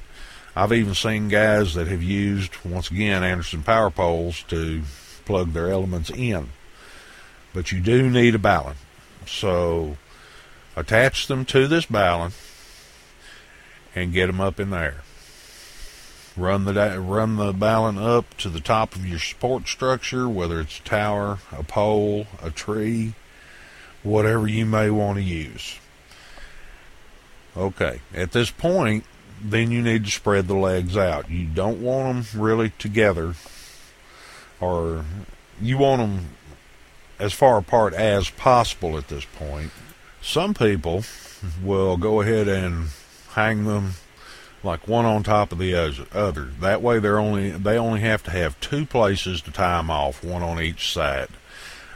I've even seen guys that have used, once again, Anderson power poles to plug their elements in. But you do need a balun. So attach them to this balun and get them up in there. Run the run the balun up to the top of your support structure, whether it's a tower, a pole, a tree, whatever you may want to use. Okay, at this point, then you need to spread the legs out. You don't want them really together, or you want them as far apart as possible at this point. Some people will go ahead and hang them like one on top of the other. That way, they're only they only have to have two places to tie them off, one on each side.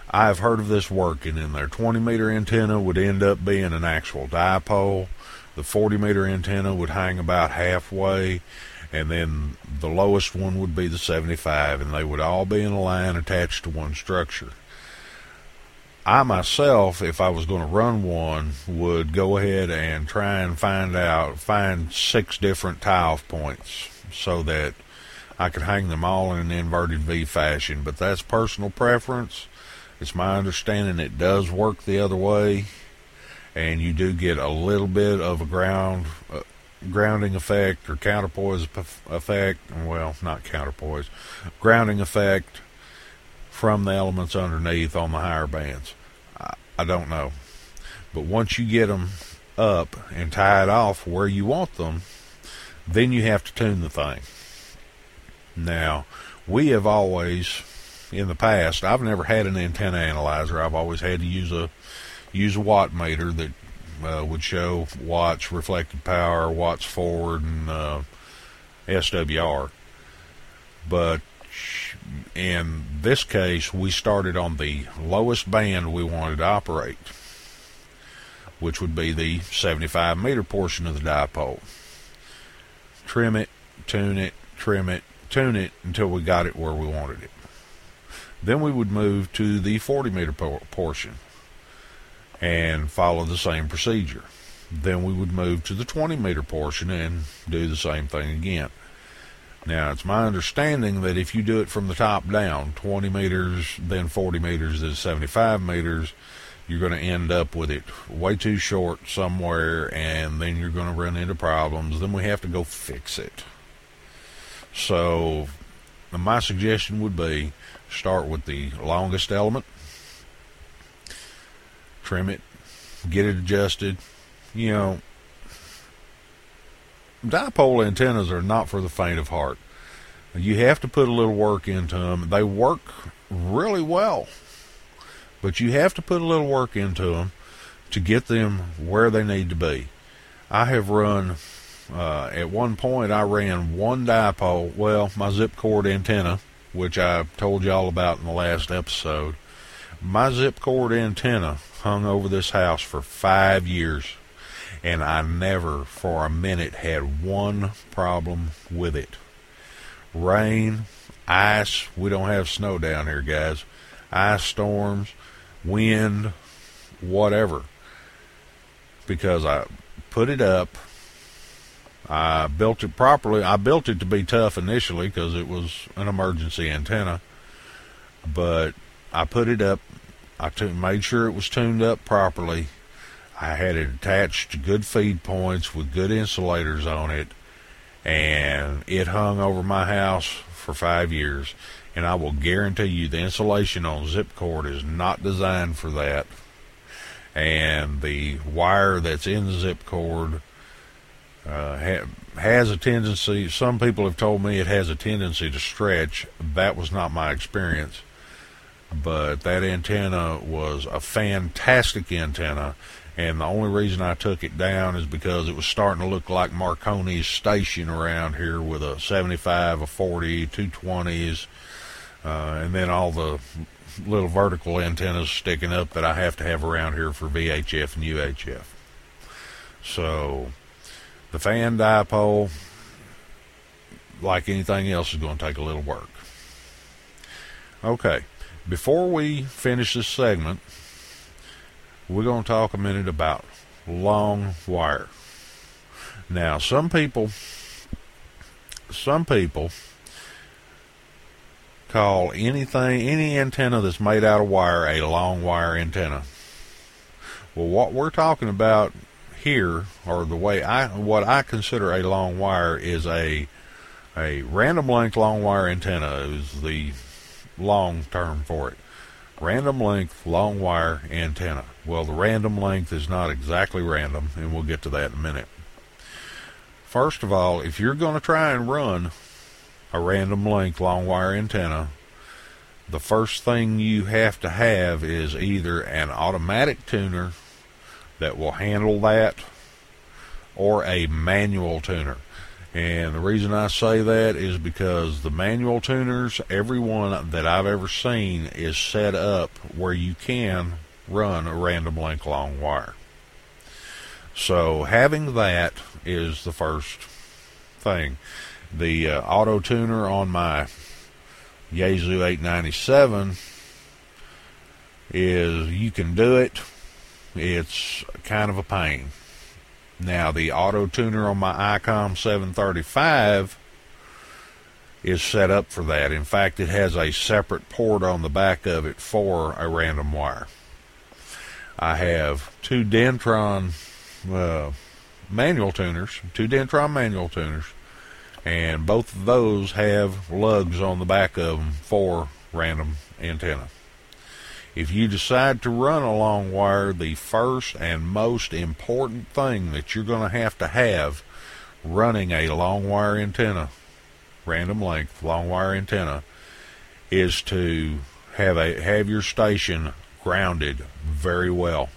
I've heard of this working, and their 20 meter antenna would end up being an actual dipole. The 40 meter antenna would hang about halfway, and then the lowest one would be the 75, and they would all be in a line attached to one structure. I myself, if I was going to run one, would go ahead and try and find out, find six different tie-off points so that I could hang them all in an inverted V fashion. But that's personal preference. It's my understanding it does work the other way, and you do get a little bit of a ground uh, grounding effect or counterpoise effect. Well, not counterpoise, grounding effect from the elements underneath on the higher bands. I, don't know. But once you get them up and tied off where you want them, then you have to tune the thing. Now, we have always, in the past, I've never had an antenna analyzer. I've always had to use a use a watt meter that uh, would show watts reflected power, watts forward, and uh, SWR. But in this case, we started on the lowest band we wanted to operate, which would be the 75 meter portion of the dipole. Trim it, tune it, trim it, tune it until we got it where we wanted it. Then we would move to the 40 meter portion and follow the same procedure. Then we would move to the 20 meter portion and do the same thing again. Now, it's my understanding that if you do it from the top down, 20 meters, then 40 meters, then 75 meters, you're going to end up with it way too short somewhere, and then you're going to run into problems. Then we have to go fix it. So, my suggestion would be start with the longest element, trim it, get it adjusted. You know, dipole antennas are not for the faint of heart. You have to put a little work into them. They work really well, but you have to put a little work into them to get them where they need to be. I have run, uh, at one point, I ran one dipole, well, my zip cord antenna, which I told you all about in the last episode. My zip cord antenna hung over this house for five years, and I never for a minute had one problem with it. Rain, ice, we don't have snow down here, guys. Ice storms, wind, whatever. Because I put it up, I built it properly. I built it to be tough initially because it was an emergency antenna, but I put it up. I t- made sure it was tuned up properly. I had it attached to good feed points with good insulators on it, and it hung over my house for five years. And I will guarantee you the insulation on zip cord is not designed for that. And the wire that's in the zip cord uh, ha- has a tendency, some people have told me it has a tendency to stretch. That was not my experience but that antenna was a fantastic antenna and the only reason I took it down is because it was starting to look like Marconi's station around here with a 75, a 40, two 20s, uh, and then all the little vertical antennas sticking up that I have to have around here for VHF and UHF. So the fan dipole, like anything else, is going to take a little work. Okay. Before we finish this segment, we're going to talk a minute about long wire. Now, some people, some people call anything, any antenna that's made out of wire a long wire antenna. Well, what we're talking about here, or the way I, what I consider a long wire is a, a random length long wire antenna is the long term for it. Random length long wire antenna. Well, the random length is not exactly random, and we'll get to that in a minute. First of all, if you're going to try and run a random length long wire antenna, the first thing you have to have is either an automatic tuner that will handle that or a manual tuner. And the reason I say that is because the manual tuners, everyone that I've ever seen, is set up where you can run a random length long wire. So having that is the first thing. The uh, auto tuner on my Yaesu 897 is you can do it. It's kind of a pain. Now, the auto tuner on my ICOM 735 is set up for that. In fact, it has a separate port on the back of it for a random wire. I have two Dentron uh, manual tuners, two Dentron manual tuners, and both of those have lugs on the back of them for random antenna. If you decide to run a long wire, the first and most important thing that you're going to have to have running a long wire antenna, random length long wire antenna, is to have a have your station grounded very well.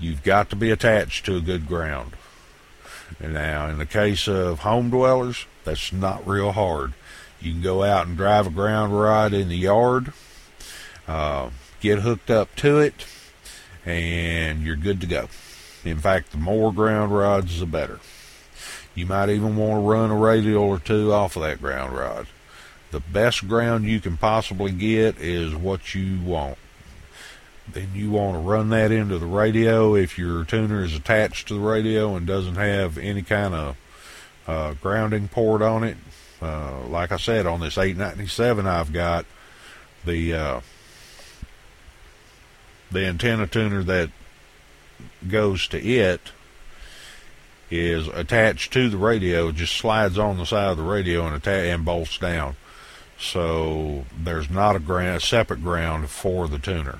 You've got to be attached to a good ground. And now, in the case of home dwellers, that's not real hard. You can go out and drive a ground rod in the yard uh, get hooked up to it, and you're good to go. In fact, the more ground rods, the better. You might even want to run a radial or two off of that ground rod. The best ground you can possibly get is what you want. Then you want to run that into the radio if your tuner is attached to the radio and doesn't have any kind of uh, grounding port on it. Uh, like I said, on this 897 I've got the uh, the antenna tuner that goes to it is attached to the radio, just slides on the side of the radio and atta- and bolts down. So there's not a ground, separate ground for the tuner.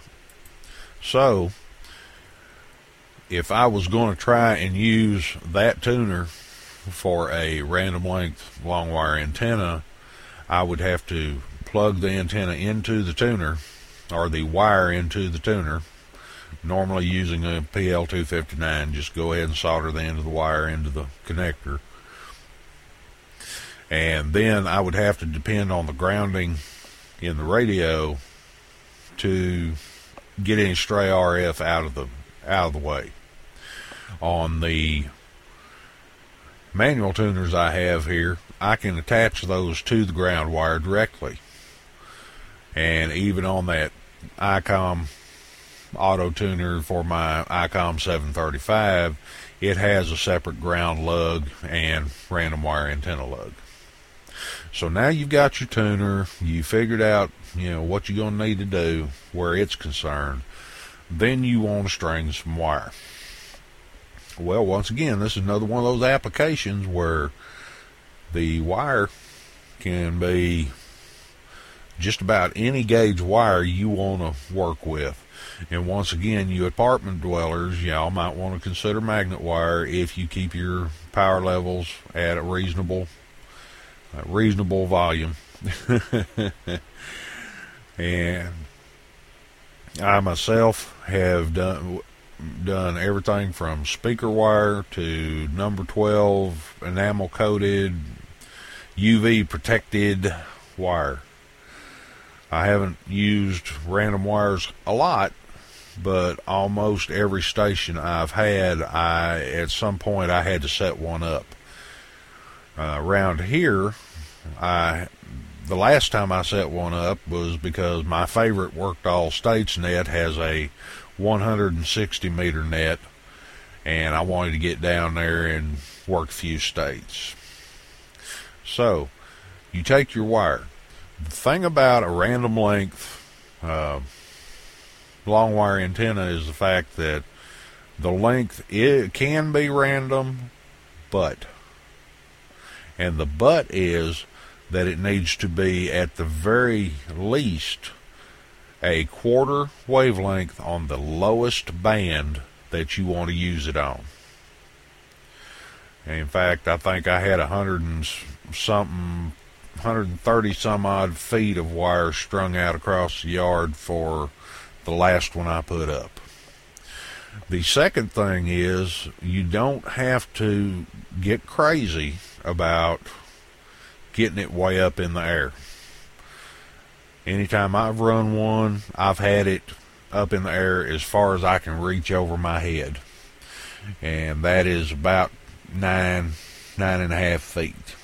So if I was going to try and use that tuner for a random length long wire antenna, I would have to plug the antenna into the tuner or the wire into the tuner. Normally using a PL259, just go ahead and solder the end of the wire into the connector. And then I would have to depend on the grounding in the radio to get any stray RF out of the out of the way. On the manual tuners I have here, I can attach those to the ground wire directly. And even on that ICOM auto tuner for my ICOM 735, it has a separate ground lug and random wire antenna lug. So now you've got your tuner, you figured out, you know, what you're going to need to do where it's concerned. Then you want to string some wire. Well, once again, this is another one of those applications where the wire can be just about any gauge wire you want to work with. And once again, you apartment dwellers, y'all might want to consider magnet wire if you keep your power levels at a reasonable, a reasonable volume. [LAUGHS] and I myself have done done everything from speaker wire to number 12 enamel coated UV protected wire. I haven't used random wires a lot, but almost every station I've had, I at some point I had to set one up. Uh, around here, I the last time I set one up was because my favorite worked all states net has a 160 meter net, and I wanted to get down there and work a few states. So, you take your wire. The thing about a random length uh, long wire antenna is the fact that the length it can be random, but and the but is that it needs to be at the very least a quarter wavelength on the lowest band that you want to use it on. In fact, I think I had a hundred and something, 130 some odd feet of wire strung out across the yard for the last one I put up. The second thing is you don't have to get crazy about getting it way up in the air. Anytime I've run one, I've had it up in the air as far as I can reach over my head. And that is about nine, nine and a half feet.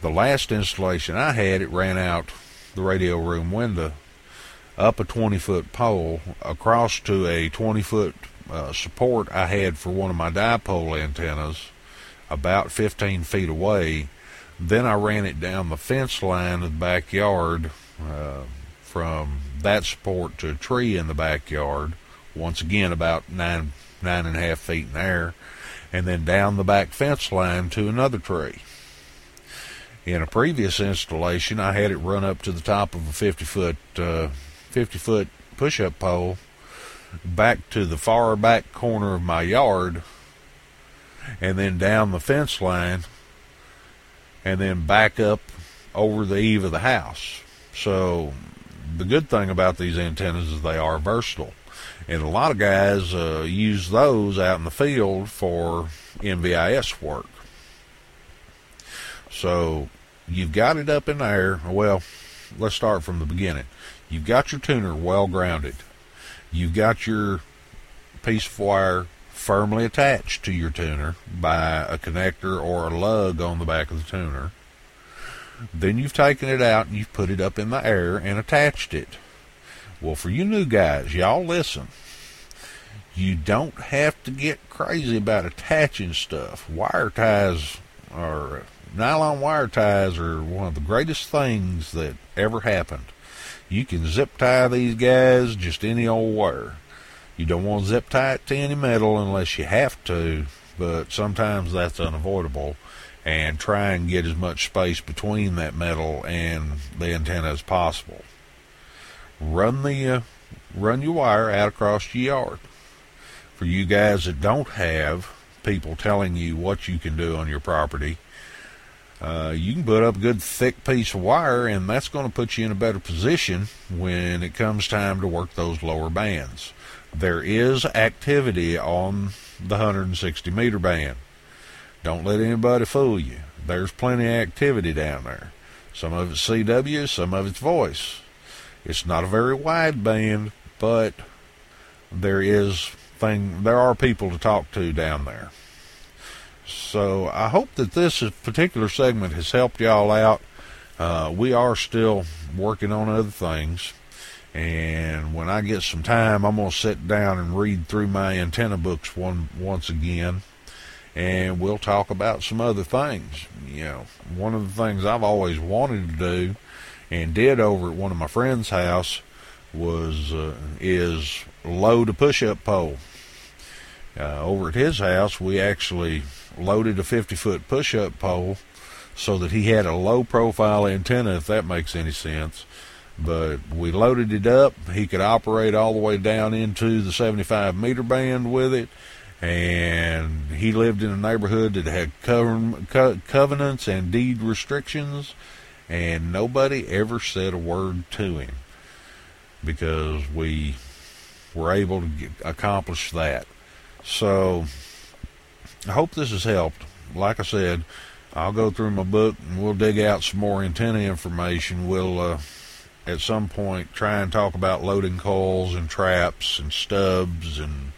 The last installation I had, it ran out the radio room window up a 20 foot pole across to a 20 foot uh, support I had for one of my dipole antennas about 15 feet away then I ran it down the fence line of the backyard uh, from that support to a tree in the backyard. Once again, about nine nine and a half feet in the air, and then down the back fence line to another tree. In a previous installation, I had it run up to the top of a 50 foot uh, 50 foot push up pole, back to the far back corner of my yard, and then down the fence line and then back up over the eave of the house. So the good thing about these antennas is they are versatile. And a lot of guys uh, use those out in the field for NVIS work. So you've got it up in air. Well, let's start from the beginning. You've got your tuner well grounded. You've got your piece of wire firmly attached to your tuner by a connector or a lug on the back of the tuner. Then you've taken it out and you've put it up in the air and attached it. Well, for you new guys, y'all listen. You don't have to get crazy about attaching stuff. Wire ties or nylon wire ties are one of the greatest things that ever happened. You can zip tie these guys just any old wire. You don't want to zip tie it to any metal unless you have to, but sometimes that's unavoidable. And try and get as much space between that metal and the antenna as possible. Run the uh, run your wire out across your yard. For you guys that don't have people telling you what you can do on your property. Uh, you can put up a good thick piece of wire, and that's going to put you in a better position when it comes time to work those lower bands. There is activity on the 160 meter band. Don't let anybody fool you. There's plenty of activity down there. Some of it's CW, some of it's voice. It's not a very wide band, but there is thing there are people to talk to down there. So I hope that this particular segment has helped y'all out. Uh, we are still working on other things. And when I get some time, I'm going to sit down and read through my antenna books one once again, and we'll talk about some other things. You know, one of the things I've always wanted to do, and did over at one of my friends' house, was uh, is load a push-up pole. Uh, over at his house, we actually loaded a 50-foot push-up pole so that he had a low-profile antenna, if that makes any sense but we loaded it up. He could operate all the way down into the 75 meter band with it. And he lived in a neighborhood that had co- covenants and deed restrictions, and nobody ever said a word to him because we were able to get, accomplish that. So I hope this has helped. Like I said, I'll go through my book and we'll dig out some more antenna information. We'll uh, at some point try and talk about loading coils and traps and stubs and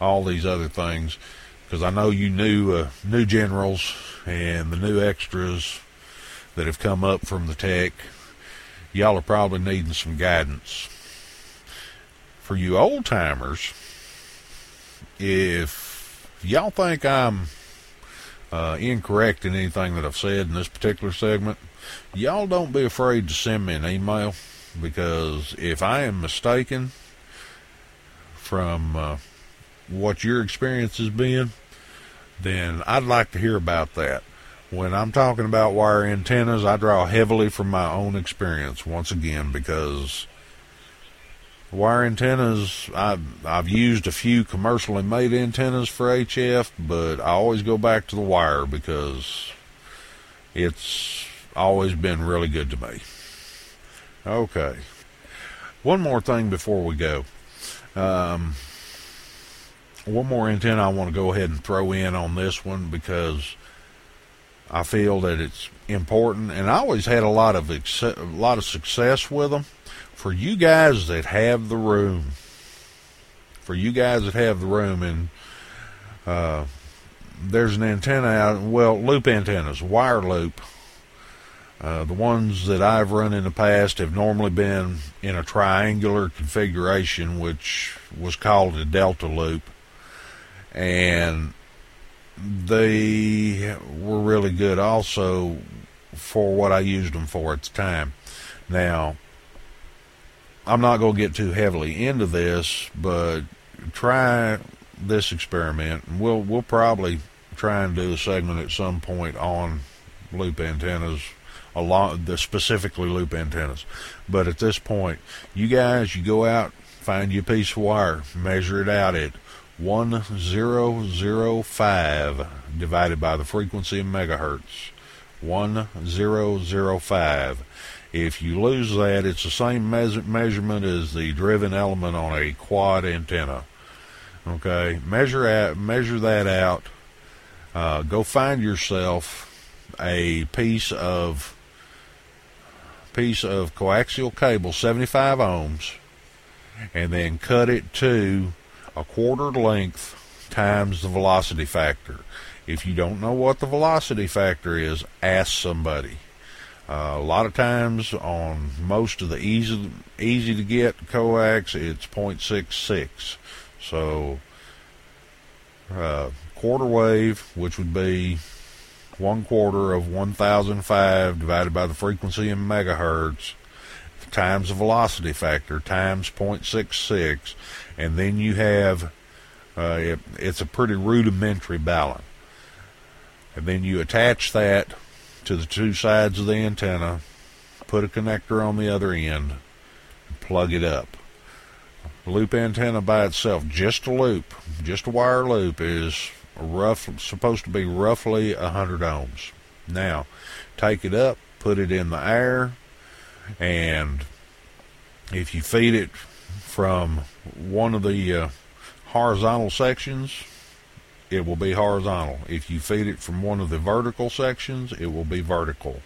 all these other things because I know you new uh, new generals and the new extras that have come up from the tech. Y'all are probably needing some guidance. For you old timers, if y'all think I'm uh, incorrect in anything that I've said in this particular segment, y'all don't be afraid to send me an email because if I am mistaken from uh, what your experience has been, then I'd like to hear about that. When I'm talking about wire antennas, I draw heavily from my own experience once again because wire antennas, I've, I've used a few commercially made antennas for HF, but I always go back to the wire because it's always been really good to me. Okay. One more thing before we go. Um, one more antenna I want to go ahead and throw in on this one because I feel that it's important, and I always had a lot of a lot of success with them. For you guys that have the room, for you guys that have the room, and uh, there's an antenna out. Well, loop antennas, wire loop uh, the ones that I've run in the past have normally been in a triangular configuration, which was called a delta loop, and they were really good also for what I used them for at the time. Now, I'm not going to get too heavily into this, but try this experiment, we'll we'll probably try and do a segment at some point on loop antennas along the specifically loop antennas. But at this point, you guys, you go out, find your piece of wire, measure it out at 1005 divided by the frequency in megahertz. 1005. If you lose that, it's the same measurement as the driven element on a quad antenna. Okay, measure out, measure that out. Uh, go find yourself a piece of piece of coaxial cable, 75 ohms, and then cut it to a quarter length times the velocity factor. If you don't know what the velocity factor is, ask somebody. Uh, a lot of times on most of the easy easy to get coax, it's 0.66. So uh, quarter wave, which would be one quarter of 1005 divided by the frequency in megahertz times the velocity factor times 0.66 and then you have uh, it, it's a pretty rudimentary balun and then you attach that to the two sides of the antenna put a connector on the other end and plug it up loop antenna by itself just a loop just a wire loop is rough, supposed to be roughly 100 ohms. Now, take it up, put it in the air, and if you feed it from one of the uh, horizontal sections, it will be horizontal. If you feed it from one of the vertical sections, it will be vertical.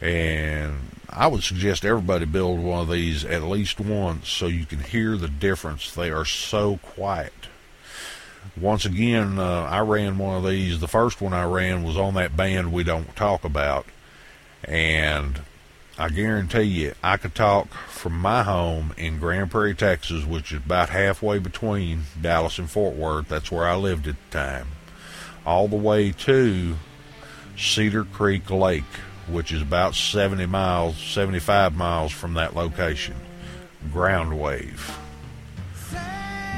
And I would suggest everybody build one of these at least once so you can hear the difference. They are so quiet. Once again, uh, I ran one of these. The first one I ran was on that band we don't talk about. And I guarantee you, I could talk from my home in Grand Prairie, Texas, which is about halfway between Dallas and Fort Worth. That's where I lived at the time. All the way to Cedar Creek Lake which is about 70 miles, 75 miles from that location. Ground wave.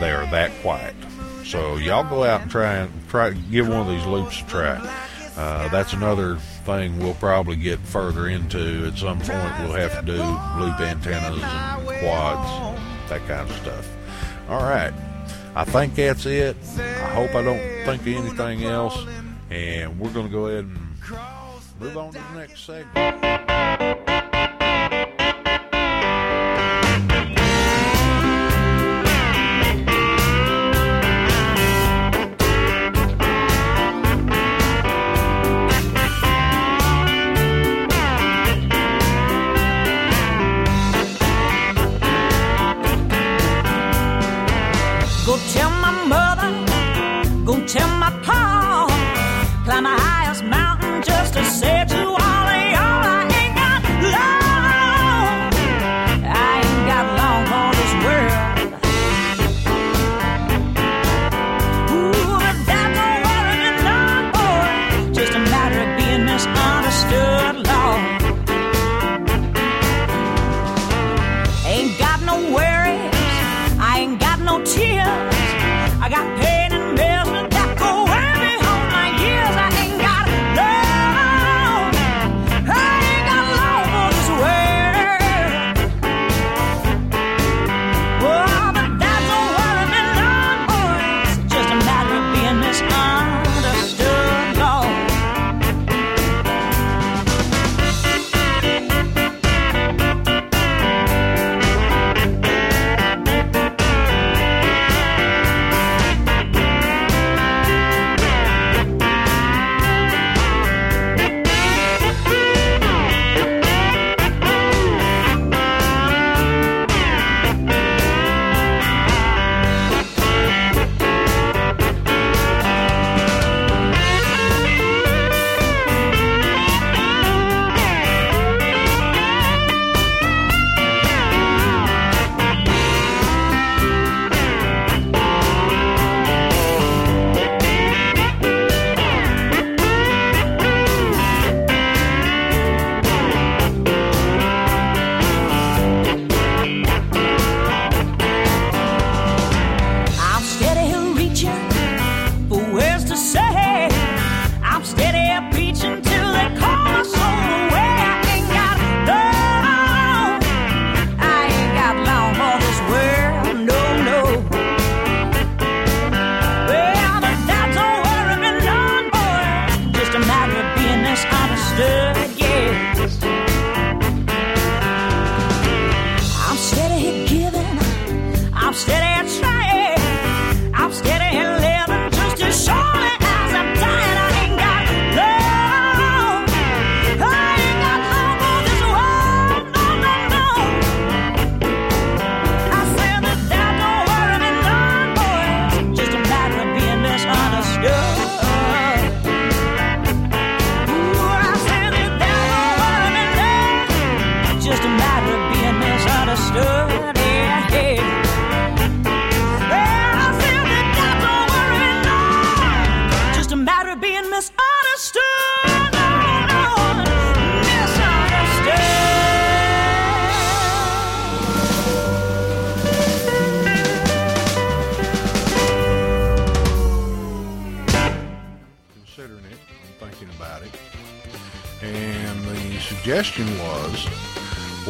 They are that quiet. So y'all go out and try and try give one of these loops a try. Uh, that's another thing we'll probably get further into at some point. We'll have to do loop antennas and quads, that kind of stuff. All right. I think that's it. I hope I don't think of anything else. And we're going to go ahead and move on to the next segment.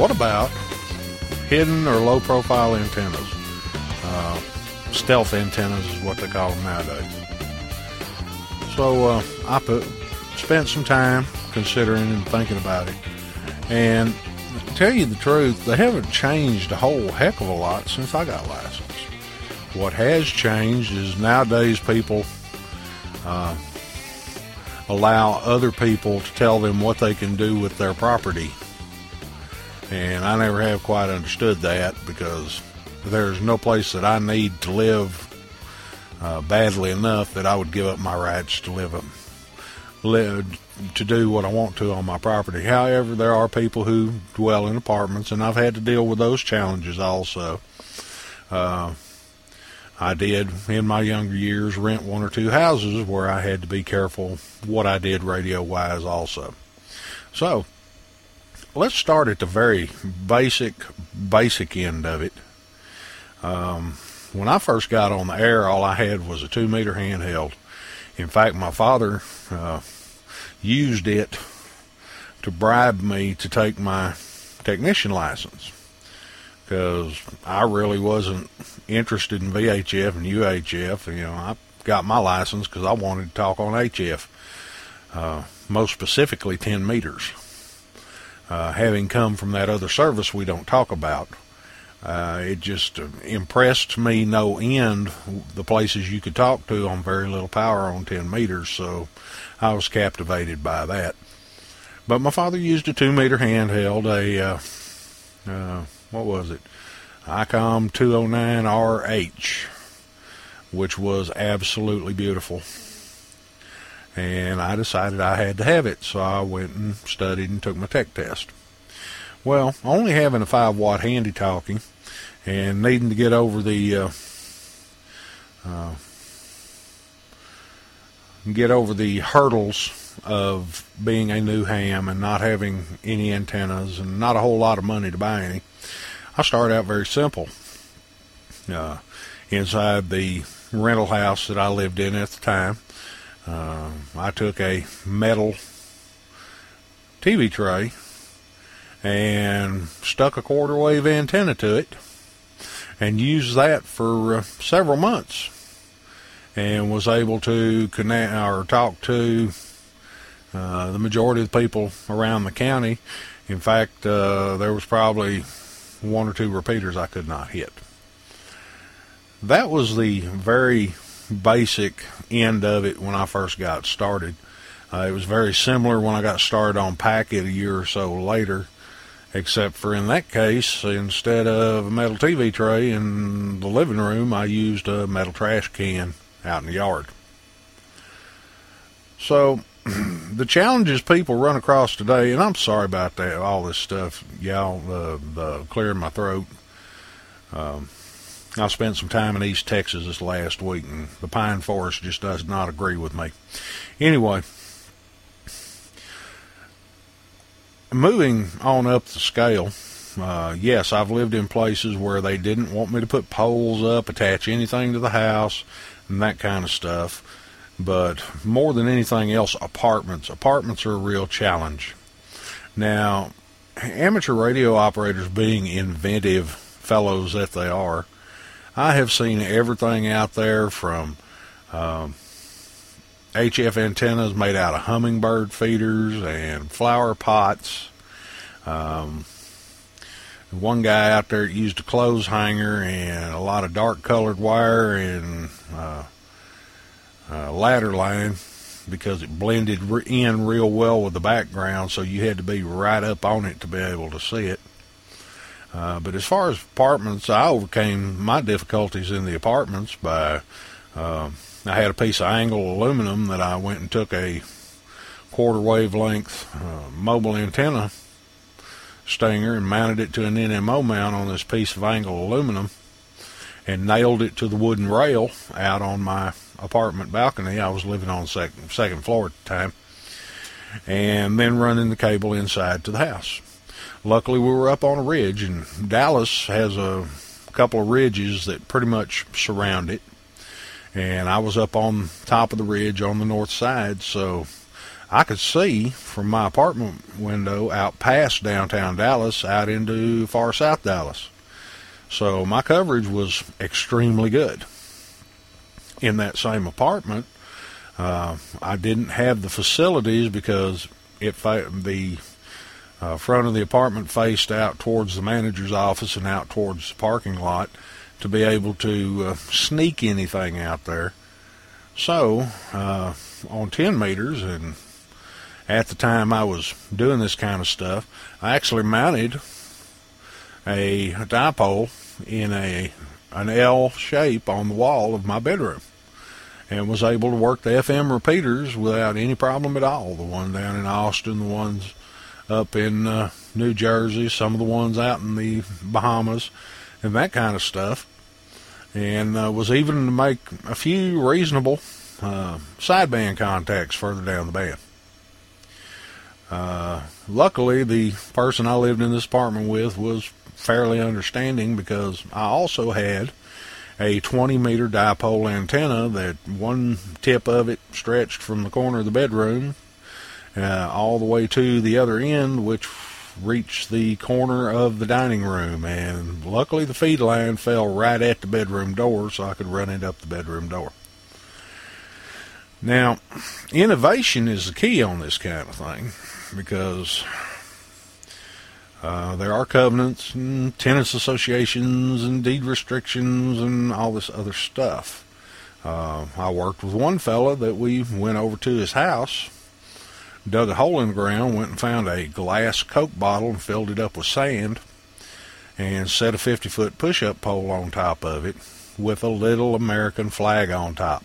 What about hidden or low profile antennas? Uh, stealth antennas is what they call them nowadays. So uh, I put, spent some time considering and thinking about it. And tell you the truth, they haven't changed a whole heck of a lot since I got licensed. What has changed is nowadays people uh, allow other people to tell them what they can do with their property. And I never have quite understood that because there's no place that I need to live uh, badly enough that I would give up my rights to live, live to do what I want to on my property. However, there are people who dwell in apartments, and I've had to deal with those challenges also. Uh, I did in my younger years rent one or two houses where I had to be careful what I did radio wise also. So let's start at the very basic basic end of it. Um, when I first got on the air, all I had was a two meter handheld. In fact, my father uh, used it to bribe me to take my technician license because I really wasn't interested in VHF and UHF. You know, I got my license because I wanted to talk on HF, uh, most specifically 10 meters. Uh, having come from that other service we don't talk about, uh, it just impressed me no end the places you could talk to on very little power on 10 meters, so I was captivated by that. But my father used a two meter handheld, a uh, uh, what was it? ICOM 209RH, which was absolutely beautiful. And I decided I had to have it, so I went and studied and took my tech test. Well, only having a 5 watt handy talking and needing to get over the uh, uh, get over the hurdles of being a new ham and not having any antennas and not a whole lot of money to buy any. I started out very simple. Uh, inside the rental house that I lived in at the time, uh, I took a metal TV tray and stuck a quarter wave antenna to it and used that for uh, several months and was able to connect or talk to uh, the majority of the people around the county. In fact, uh, there was probably one or two repeaters I could not hit. That was the very basic end of it when I first got started. Uh, it was very similar when I got started on Packet a year or so later, except for in that case, instead of a metal TV tray in the living room, I used a metal trash can out in the yard. So [CLEARS THROAT] the challenges people run across today, and I'm sorry about that, all this stuff, y'all, uh, the clearing my throat. Um, I spent some time in East Texas this last week, and the pine forest just does not agree with me. Anyway, moving on up the scale, uh, yes, I've lived in places where they didn't want me to put poles up, attach anything to the house, and that kind of stuff. But more than anything else, apartments. Apartments are a real challenge. Now, amateur radio operators, being inventive fellows that they are, I have seen everything out there from um, HF antennas made out of hummingbird feeders and flower pots. Um, one guy out there used a clothes hanger and a lot of dark colored wire and uh, uh, ladder line because it blended in real well with the background, so you had to be right up on it to be able to see it. Uh, but as far as apartments, I overcame my difficulties in the apartments by uh, I had a piece of angle aluminum that I went and took a quarter wavelength uh, mobile antenna stinger and mounted it to an NMO mount on this piece of angle aluminum and nailed it to the wooden rail out on my apartment balcony. I was living on second second floor at the time, and then running the cable inside to the house. Luckily, we were up on a ridge, and Dallas has a couple of ridges that pretty much surround it. And I was up on top of the ridge on the north side, so I could see from my apartment window out past downtown Dallas out into far south Dallas. So my coverage was extremely good in that same apartment, Uh, I didn't have the facilities because it fa- the uh, front of the apartment faced out towards the manager's office and out towards the parking lot to be able to uh, sneak anything out there. So, uh, on 10 meters, and at the time I was doing this kind of stuff, I actually mounted a dipole in a an L shape on the wall of my bedroom and was able to work the FM repeaters without any problem at all. The one down in Austin, the ones up in uh, New Jersey, some of the ones out in the Bahamas, and that kind of stuff. And uh, was even to make a few reasonable uh, sideband contacts further down the band. Uh, luckily, the person I lived in this apartment with was fairly understanding because I also had a 20 meter dipole antenna that one tip of it stretched from the corner of the bedroom uh, all the way to the other end, which reached the corner of the dining room. And luckily, the feed line fell right at the bedroom door, so I could run it up the bedroom door. Now, innovation is the key on this kind of thing because uh, there are covenants and tenants associations and deed restrictions and all this other stuff. Uh, I worked with one fella that we went over to his house, dug a hole in the ground, went and found a glass Coke bottle and filled it up with sand, and set a 50 foot push up pole on top of it with a little American flag on top.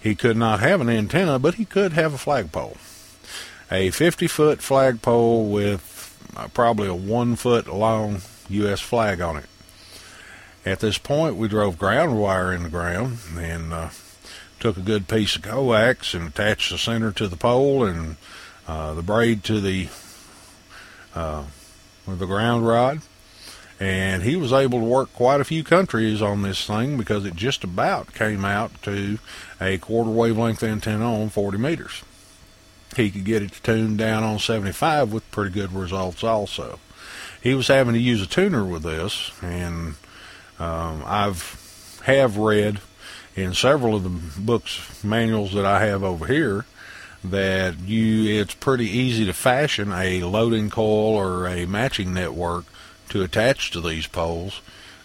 He could not have an antenna, but he could have a flagpole. A 50 foot flagpole with uh, probably a one foot long U.S. flag on it. At this point, we drove ground wire in the ground and uh, took a good piece of coax and attached the center to the pole and uh, the braid to the uh, the ground rod and he was able to work quite a few countries on this thing because it just about came out to a quarter wavelength antenna on 40 meters. He could get it tuned down on 75 with pretty good results also. He was having to use a tuner with this, and um, I've have read in several of the books manuals that I have over here that you it's pretty easy to fashion a loading coil or a matching network to attach to these poles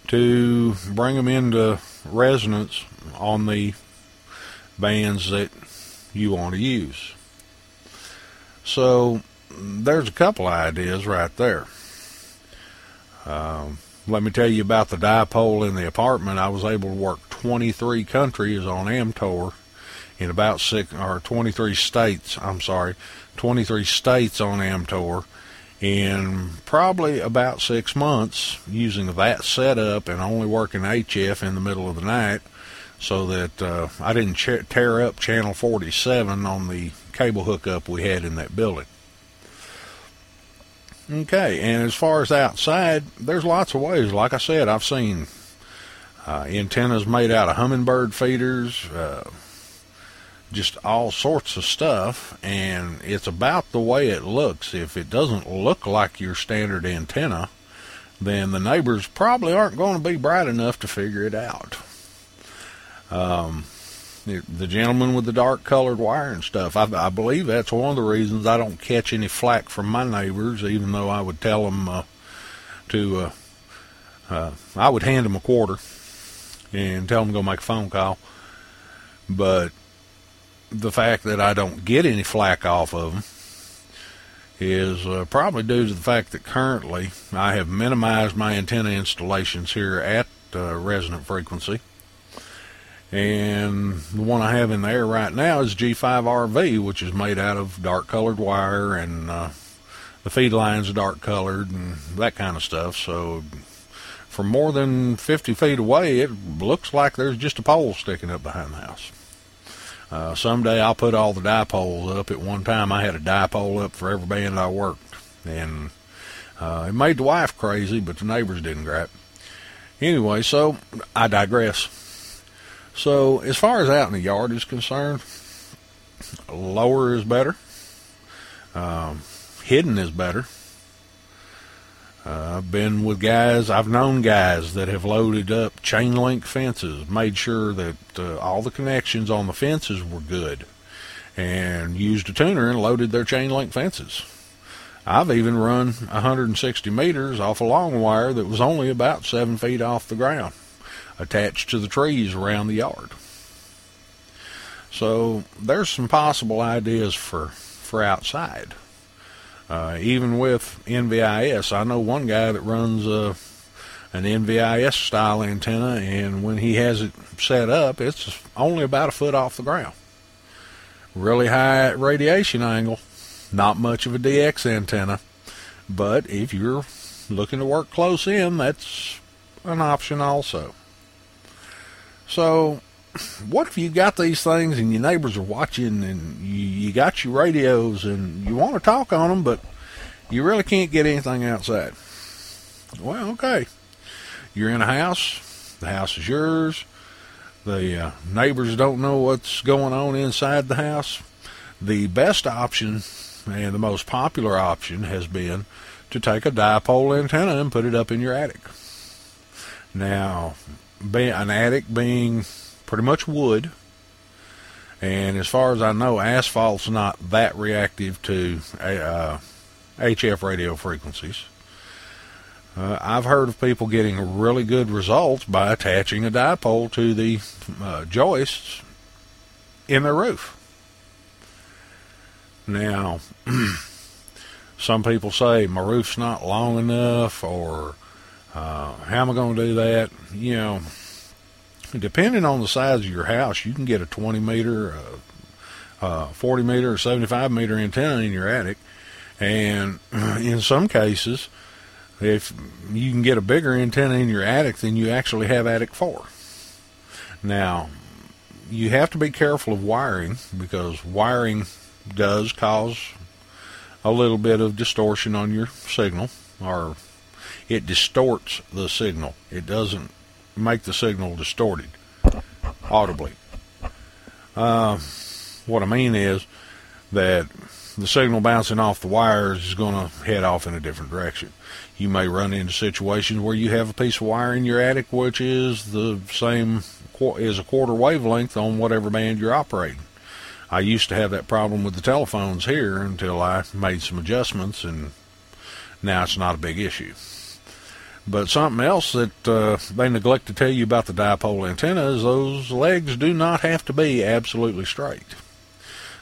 to bring them into resonance on the bands that you want to use. So there's a couple ideas right there. Um, let me tell you about the dipole in the apartment. I was able to work 23 countries on AmTOR in about six or 23 states. I'm sorry, 23 states on AmTOR in probably about six months using that setup and only working HF in the middle of the night so that uh, I didn't tear up channel 47 on the cable hookup we had in that building. Okay, and as far as outside, there's lots of ways. Like I said, I've seen uh, antennas made out of hummingbird feeders, uh, just all sorts of stuff, and it's about the way it looks. If it doesn't look like your standard antenna, then the neighbors probably aren't going to be bright enough to figure it out. Um, the gentleman with the dark colored wire and stuff, I, I, believe that's one of the reasons I don't catch any flack from my neighbors, even though I would tell them uh, to, uh, uh, I would hand them a quarter and tell them to go make a phone call. But the fact that I don't get any flack off of them is uh, probably due to the fact that currently I have minimized my antenna installations here at uh, resonant frequency. And the one I have in the air right now is G5RV, which is made out of dark colored wire and uh, the feed lines are dark colored and that kind of stuff. So from more than 50 feet away, it looks like there's just a pole sticking up behind the house. Uh, someday I'll put all the dipoles up. At one time, I had a dipole up for every band I worked, and uh, it made the wife crazy, but the neighbors didn't gripe. Anyway, so I digress. So as far as out in the yard is concerned, lower is better. Um, hidden is better. I've been with guys, I've known guys that have loaded up chain link fences, made sure that uh, all the connections on the fences were good. and used a tuner and loaded their chain link fences. I've even run 160 meters off a long wire that was only about seven feet off the ground, attached to the trees around the yard. So there's some possible ideas for for outside. Uh, even with NVIS, I know one guy that runs uh, an NVIS style antenna, and when he has it set up, it's only about a foot off the ground. Really high radiation angle, not much of a DX antenna, but if you're looking to work close in, that's an option also. So, what if you got these things and your neighbors are watching and you, you got your radios and you want to talk on them, but you really can't get anything outside? Well, okay. You're in a house, the house is yours, the uh, neighbors don't know what's going on inside the house. The best option and the most popular option has been to take a dipole antenna and put it up in your attic. Now, an attic being pretty much wood, and as far as I know, asphalt's not that reactive to uh, HF radio frequencies. Uh, I've heard of people getting really good results by attaching a dipole to the uh, joists in their roof. Now, [CLEARS THROAT] some people say my roof's not long enough, or uh, how am I going to do that? You know, depending on the size of your house, you can get a 20 meter, uh, uh, 40 meter, or 75 meter antenna in your attic, and [CLEARS THROAT] in some cases, if you can get a bigger antenna in your attic than you actually have attic for. Now, you have to be careful of wiring because wiring does cause a little bit of distortion on your signal, or it distorts the signal. It doesn't make the signal distorted audibly. Uh, what I mean is that the signal bouncing off the wires is going to head off in a different direction. You may run into situations where you have a piece of wire in your attic which is the same is a quarter wavelength on whatever band you're operating. I used to have that problem with the telephones here until I made some adjustments, and now it's not a big issue. But something else that uh, they neglect to tell you about the dipole antenna is those legs do not have to be absolutely straight.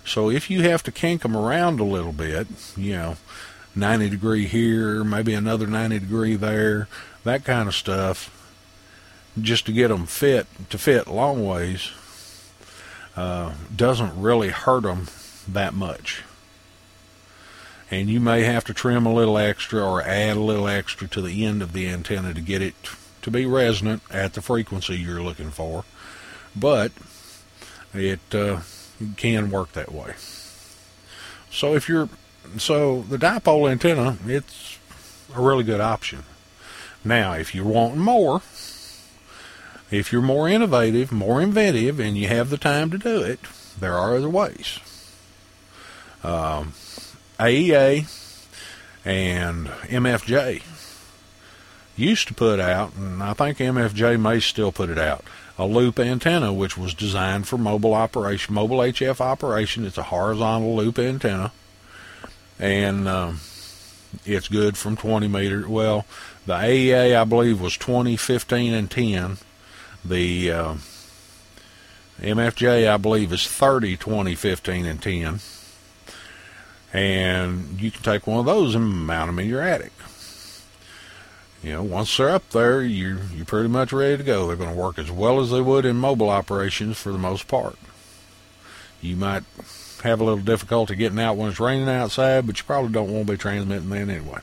So if you have to kink them around a little bit, you know, 90 degree here, maybe another 90 degree there, that kind of stuff, just to get them fit to fit long ways, uh, doesn't really hurt them that much. And you may have to trim a little extra or add a little extra to the end of the antenna to get it to be resonant at the frequency you're looking for. But it uh, can work that way. So if you're so the dipole antenna, it's a really good option. Now, if you're wanting more, if you're more innovative, more inventive, and you have the time to do it, there are other ways. Um, AEA and MFJ used to put out, and I think MFJ may still put it out, a loop antenna which was designed for mobile operation, mobile HF operation. It's a horizontal loop antenna, and um, it's good from 20 meters. Well, the AEA I believe was 20, 15, and 10 the uh, MFJ, I believe, is 30, 20, 15, and 10. And you can take one of those and mount them in your attic. You know, once they're up there, you're, you're pretty much ready to go. They're going to work as well as they would in mobile operations for the most part. You might have a little difficulty getting out when it's raining outside, but you probably don't want to be transmitting then anyway.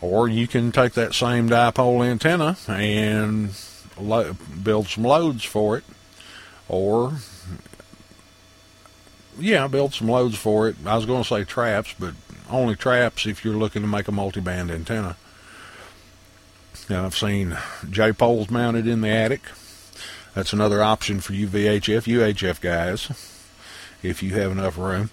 Or you can take that same dipole antenna and lo- build some loads for it. Or, yeah, I built some loads for it. I was going to say traps, but only traps if you're looking to make a multi-band antenna. And I've seen J poles mounted in the attic. That's another option for you VHF, UHF guys, if you have enough room.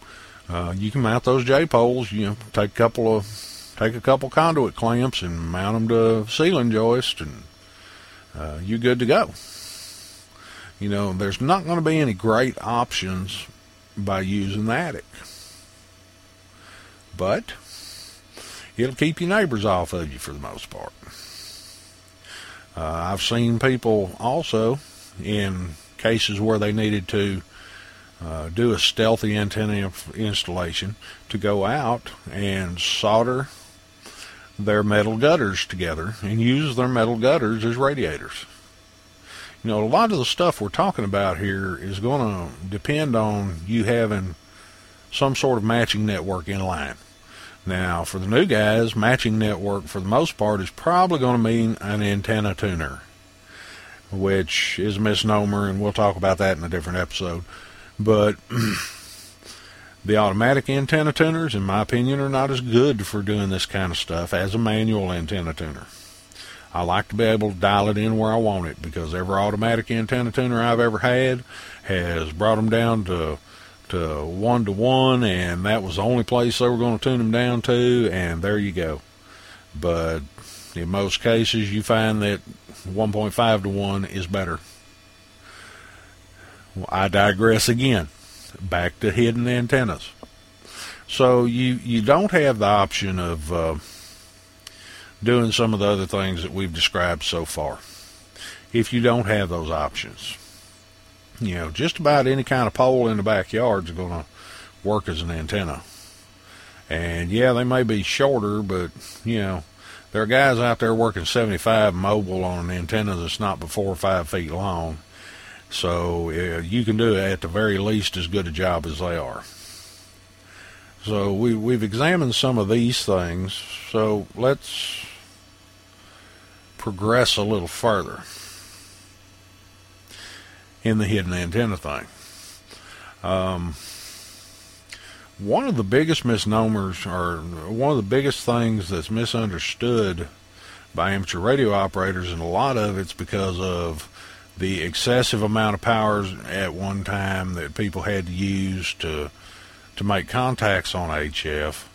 Uh, you can mount those J poles. You know, take a couple of take a couple conduit clamps and mount them to ceiling joist, and uh, you're good to go. You know, there's not going to be any great options by using the attic. But it'll keep your neighbors off of you for the most part. Uh, I've seen people also in cases where they needed to uh, do a stealthy antenna installation to go out and solder their metal gutters together and use their metal gutters as radiators. You know, a lot of the stuff we're talking about here is going to depend on you having some sort of matching network in line. Now, for the new guys, matching network for the most part is probably going to mean an antenna tuner, which is a misnomer, and we'll talk about that in a different episode. But [CLEARS THROAT] the automatic antenna tuners, in my opinion, are not as good for doing this kind of stuff as a manual antenna tuner. I like to be able to dial it in where I want it because every automatic antenna tuner I've ever had has brought them down to to one to one, and that was the only place they were going to tune them down to, and there you go. But in most cases, you find that 1.5 to 1 is better. Well, I digress again. Back to hidden antennas. So you you don't have the option of uh, doing some of the other things that we've described so far. If you don't have those options, you know, just about any kind of pole in the backyard is going to work as an antenna. And yeah, they may be shorter, but you know, there are guys out there working 75 mobile on an antenna that's not but four or five feet long. So uh, you can do at the very least as good a job as they are. So we we've examined some of these things. So let's progress a little further in the hidden antenna thing. Um, one of the biggest misnomers, or one of the biggest things that's misunderstood by amateur radio operators, and a lot of it's because of the excessive amount of powers at one time that people had to use to to make contacts on HF,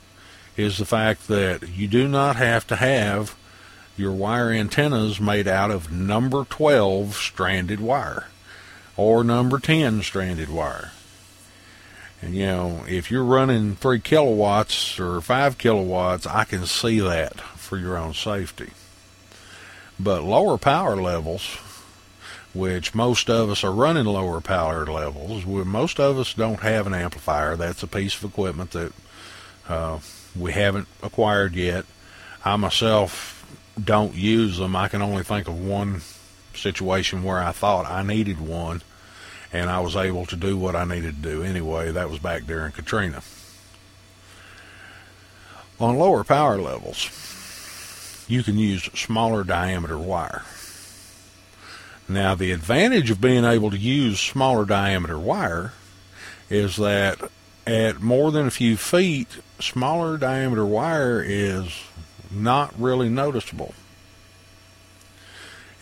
is the fact that you do not have to have your wire antennas made out of number 12 stranded wire or number 10 stranded wire. And you know, if you're running 3 kilowatts or 5 kilowatts, I can see that for your own safety. But lower power levels, which most of us are running lower power levels, most of us don't have an amplifier. That's a piece of equipment that uh, we haven't acquired yet. I myself don't use them. I can only think of one situation where I thought I needed one, and I was able to do what I needed to do anyway. That was back during Katrina. On lower power levels, you can use smaller diameter wire. Now, the advantage of being able to use smaller diameter wire is that at more than a few feet, smaller diameter wire is not really noticeable.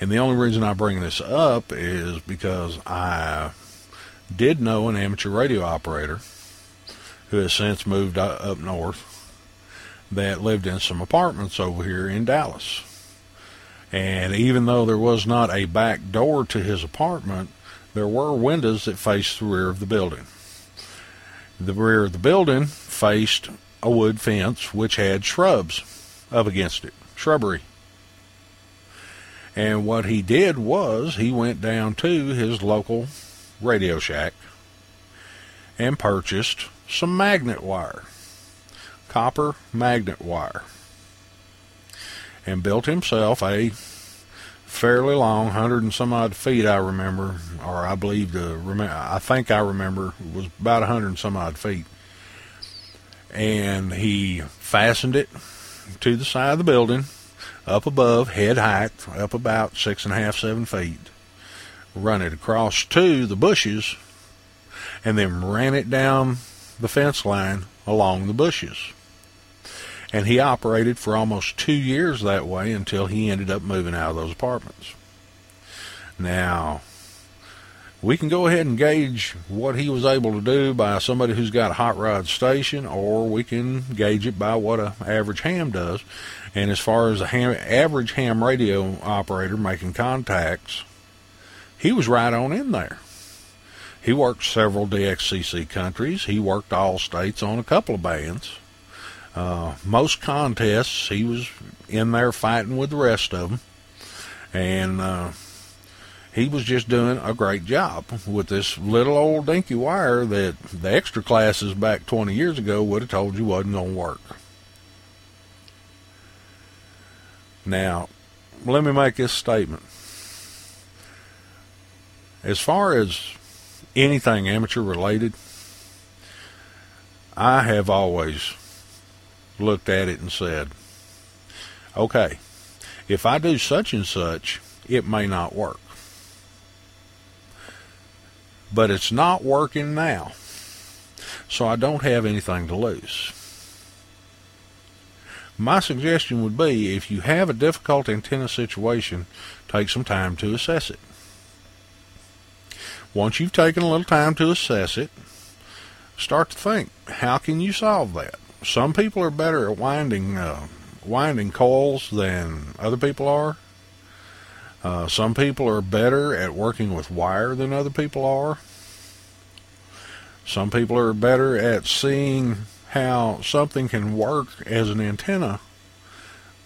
And the only reason I bring this up is because I did know an amateur radio operator who has since moved up north that lived in some apartments over here in Dallas. And even though there was not a back door to his apartment, there were windows that faced the rear of the building. The rear of the building faced a wood fence which had shrubs up against it, shrubbery. And what he did was he went down to his local Radio Shack and purchased some magnet wire, copper magnet wire, and built himself a fairly long, hundred and some odd feet. I remember, or I believe the I think I remember was about a hundred and some odd feet, and he fastened it to the side of the building, up above, head height, up about six and a half, seven feet. Run it across to the bushes, and then ran it down the fence line along the bushes. And he operated for almost two years that way until he ended up moving out of those apartments. Now, we can go ahead and gauge what he was able to do by somebody who's got a hot rod station, or we can gauge it by what an average ham does. And as far as a ham, average ham radio operator making contacts, he was right on in there. he worked several DXCC countries. He worked all states on a couple of bands. Uh, most contests, he was in there fighting with the rest of them. And uh, he was just doing a great job with this little old dinky wire that the extra classes back 20 years ago would have told you wasn't going to work. Now, let me make this statement. As far as anything amateur related, I have always looked at it and said, okay, if I do such and such, it may not work. But it's not working now, so I don't have anything to lose. My suggestion would be if you have a difficult antenna situation, take some time to assess it. Once you've taken a little time to assess it, start to think, how can you solve that? Some people are better at winding uh, winding coils than other people are. Uh, some people are better at working with wire than other people are. Some people are better at seeing how something can work as an antenna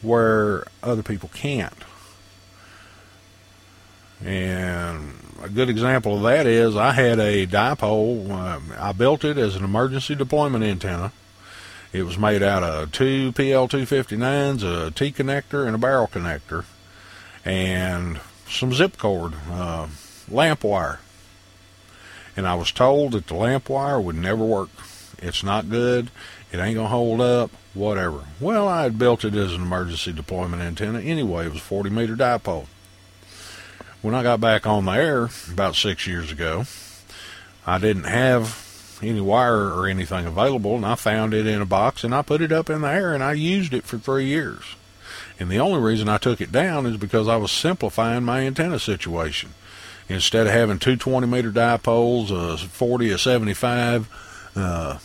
where other people can't. And a good example of that is I had a dipole. Uh, I built it as an emergency deployment antenna. It was made out of two PL259s, a T connector, and a barrel connector, and some zip cord, uh, lamp wire. And I was told that the lamp wire would never work. It's not good. It ain't gonna hold up. Whatever. Well, I had built it as an emergency deployment antenna anyway. It was a 40 meter dipole when I got back on the air about six years ago, I didn't have any wire or anything available, and I found it in a box and I put it up in the air and I used it for three years. And the only reason I took it down is because I was simplifying my antenna situation. Instead of having two 20 meter dipoles, a 40, a 75, uh,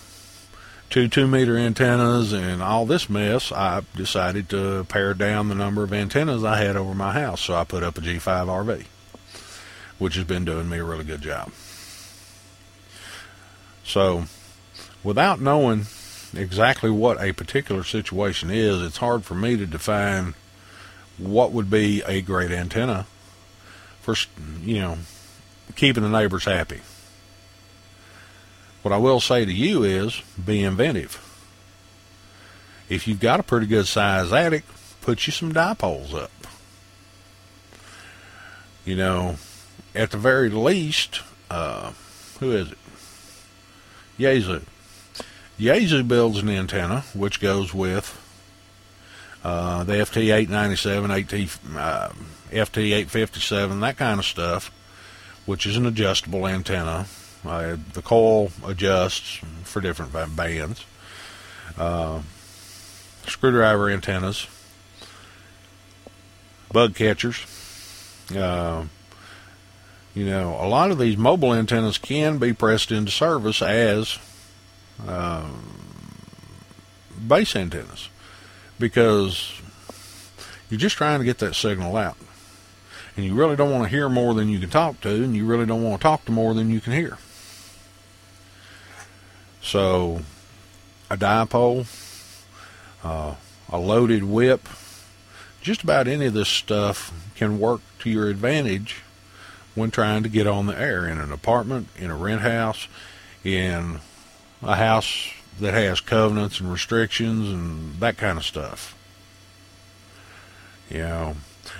two two meter antennas and all this mess, I decided to pare down the number of antennas I had over my house. So I put up a G5 RV, which has been doing me a really good job. So, without knowing exactly what a particular situation is, it's hard for me to define what would be a great antenna for, you know, keeping the neighbors happy. What I will say to you is be inventive. If you've got a pretty good size attic, put you some dipoles up. You know, at the very least, uh, who is it? Yaesu. Yaesu builds an antenna which goes with uh, the FT897, uh, FT857, that kind of stuff, which is an adjustable antenna uh, the coil adjusts for different bands. Uh, screwdriver antennas, bug catchers. Uh, you know, a lot of these mobile antennas can be pressed into service as uh, base antennas because you're just trying to get that signal out. And you really don't want to hear more than you can talk to, and you really don't want to talk to more than you can hear. So, a dipole, uh, a loaded whip, just about any of this stuff can work to your advantage when trying to get on the air in an apartment, in a rent house, in a house that has covenants and restrictions and that kind of stuff. You know,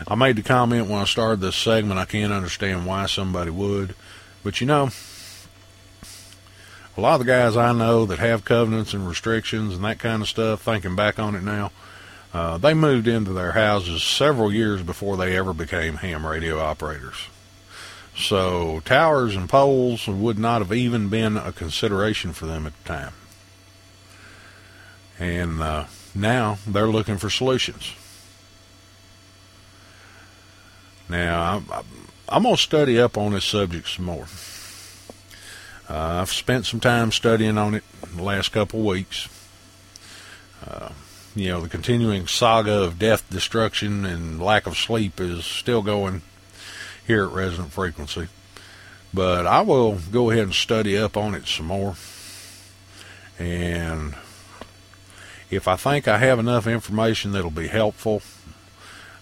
I made the comment when I started this segment, I can't understand why somebody would, but you know, a lot of the guys I know that have covenants and restrictions and that kind of stuff, thinking back on it now, uh, they moved into their houses several years before they ever became ham radio operators. So towers and poles would not have even been a consideration for them at the time. And uh, now they're looking for solutions. Now, I'm, I'm going to study up on this subject some more. Uh, I've spent some time studying on it the last couple of weeks. Uh, you know, the continuing saga of death, destruction, and lack of sleep is still going here at Resonant Frequency. But I will go ahead and study up on it some more. And if I think I have enough information that'll be helpful,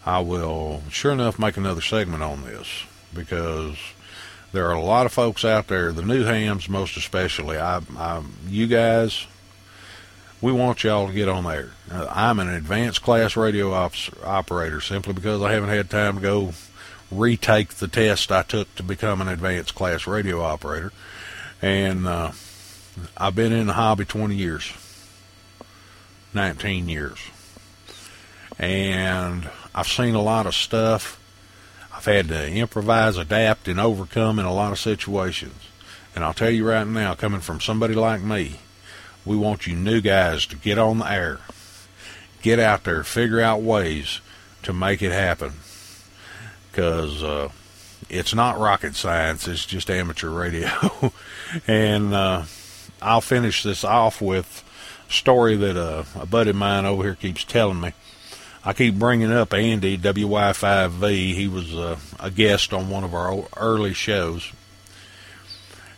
I will sure enough make another segment on this because there are a lot of folks out there, the new hams most especially. I, I you guys, we want y'all to get on there. Uh, I'm an advanced class radio operator simply because I haven't had time to go retake the test I took to become an advanced class radio operator, and uh, I've been in the hobby 20 years, 19 years, and I've seen a lot of stuff. I've had to improvise, adapt, and overcome in a lot of situations. And I'll tell you right now, coming from somebody like me, we want you new guys to get on the air, get out there, figure out ways to make it happen. Because uh, it's not rocket science, it's just amateur radio. [LAUGHS] and uh, I'll finish this off with a story that uh, a buddy of mine over here keeps telling me. I keep bringing up Andy WY5V. He was uh, a guest on one of our early shows.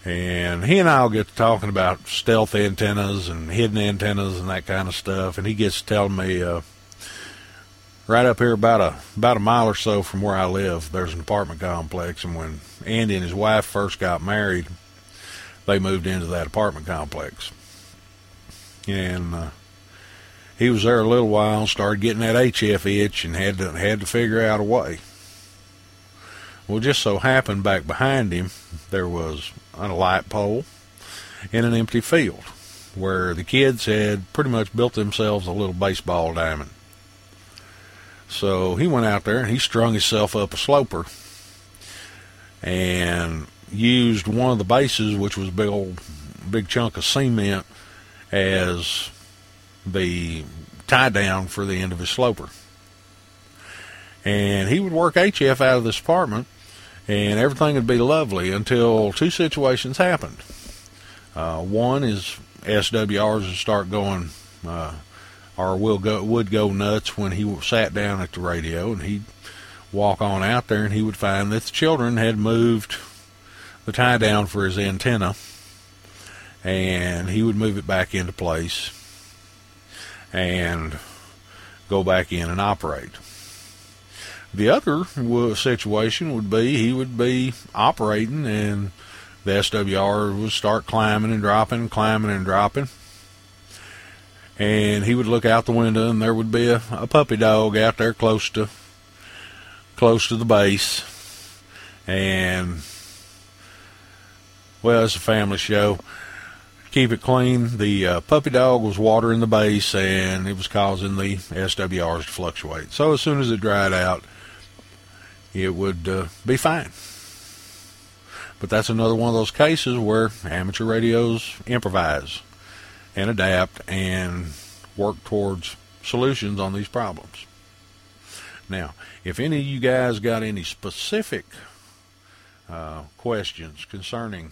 And he and I will get to talking about stealth antennas and hidden antennas and that kind of stuff. And he gets telling me, uh, right up here about a about a mile or so from where I live, there's an apartment complex. And when Andy and his wife first got married, they moved into that apartment complex. And uh, he was there a little while, started getting that HF itch, and had to had to figure out a way. Well, just so happened back behind him there was a light pole in an empty field where the kids had pretty much built themselves a little baseball diamond. So he went out there and he strung himself up a sloper and used one of the bases, which was a big old big chunk of cement, as the tie down for the end of his sloper. And he would work HF out of this apartment, and everything would be lovely until two situations happened. Uh, one is SWRs would start going, uh, or will go would go nuts when he sat down at the radio, and he'd walk on out there, and he would find that the children had moved the tie down for his antenna, and he would move it back into place and go back in and operate. The other situation would be he would be operating and the SWR would start climbing and dropping, climbing and dropping. And he would look out the window and there would be a, a puppy dog out there close to close to the base. And well, it's a family show keep it clean. The uh, puppy dog was watering the base and it was causing the SWRs to fluctuate. So as soon as it dried out, it would uh, be fine. But that's another one of those cases where amateur radios improvise and adapt and work towards solutions on these problems. Now, if any of you guys got any specific uh, questions concerning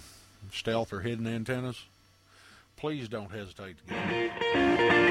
stealth or hidden antennas, please don't hesitate to get.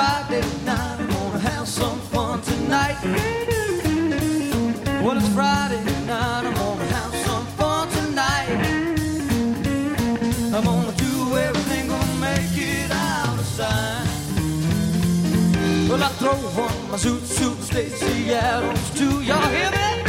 Friday night, I'm gonna have some fun tonight. Well, it's Friday night, I'm gonna have some fun tonight. I'm gonna do everything, gonna make it out of sight. Well, I throw on my suit, suit, Stacy Adams too. Y'all hear me?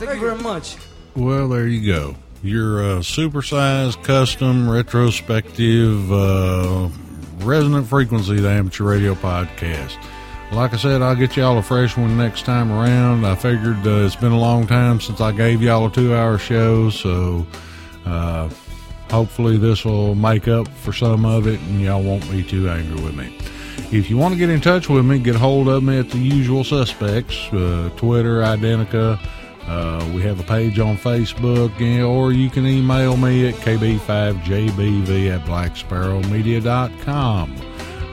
Right, thank you very much. Well, there you go. Your uh, supersized, custom, retrospective, uh, resonant frequency, the amateur radio podcast. Like I said, I'll get y'all a fresh one next time around. I figured uh, it's been a long time since I gave y'all a two hour show, so uh, hopefully this will make up for some of it and y'all won't be too angry with me. If you want to get in touch with me, get a hold of me at the usual suspects uh, Twitter, Identica. Uh, we have a page on Facebook, or you can email me at kb5jbv at blacksparrowmedia.com.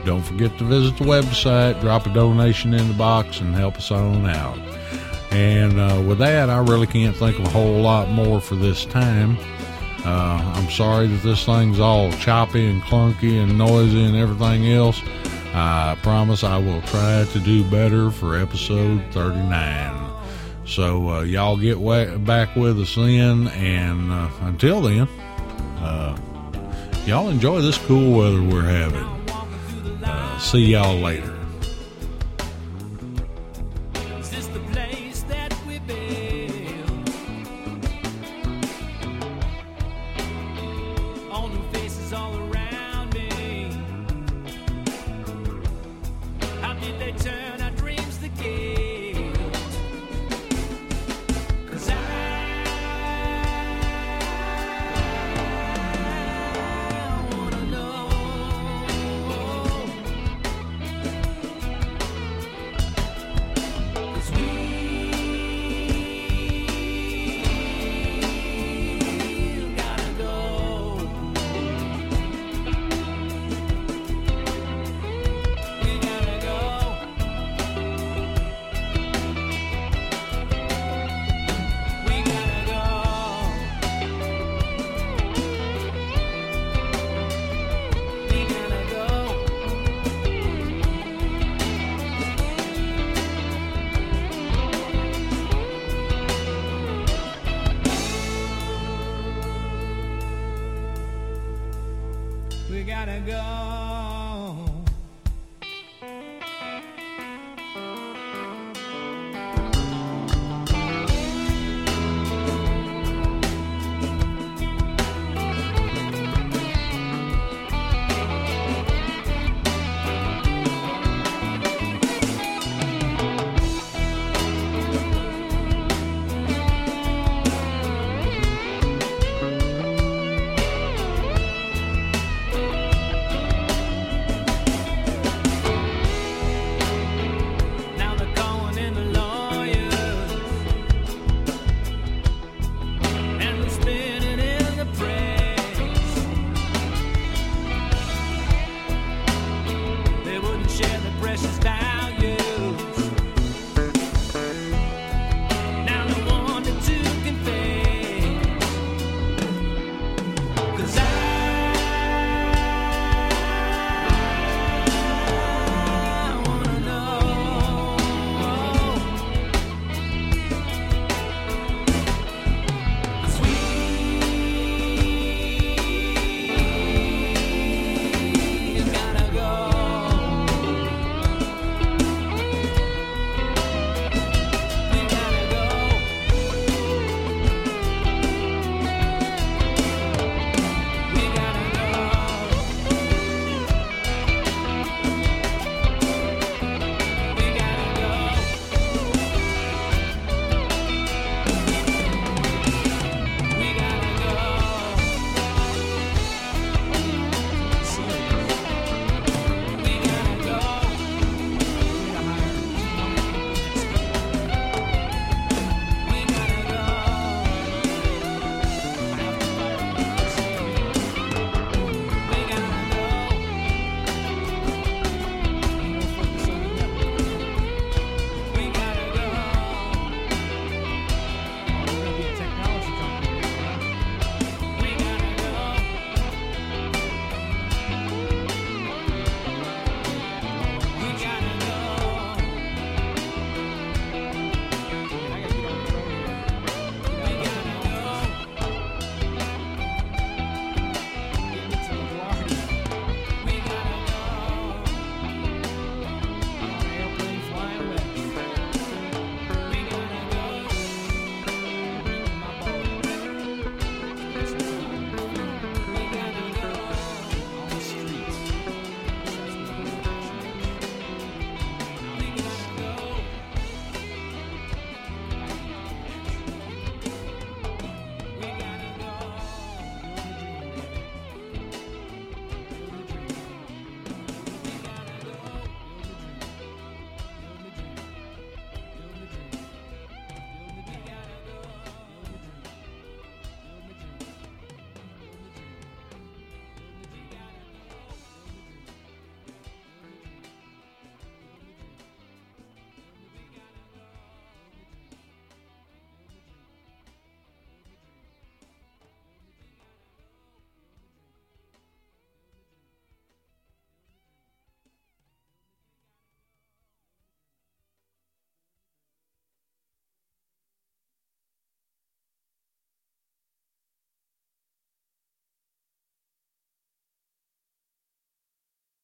Don't forget to visit the website, drop a donation in the box, and help us on out. And uh, with that, I really can't think of a whole lot more for this time. Uh, I'm sorry that this thing's all choppy and clunky and noisy and everything else. I promise I will try to do better for episode 39. So, uh, y'all get back with us then, and uh, until then, uh, y'all enjoy this cool weather we're having. Uh, see y'all later.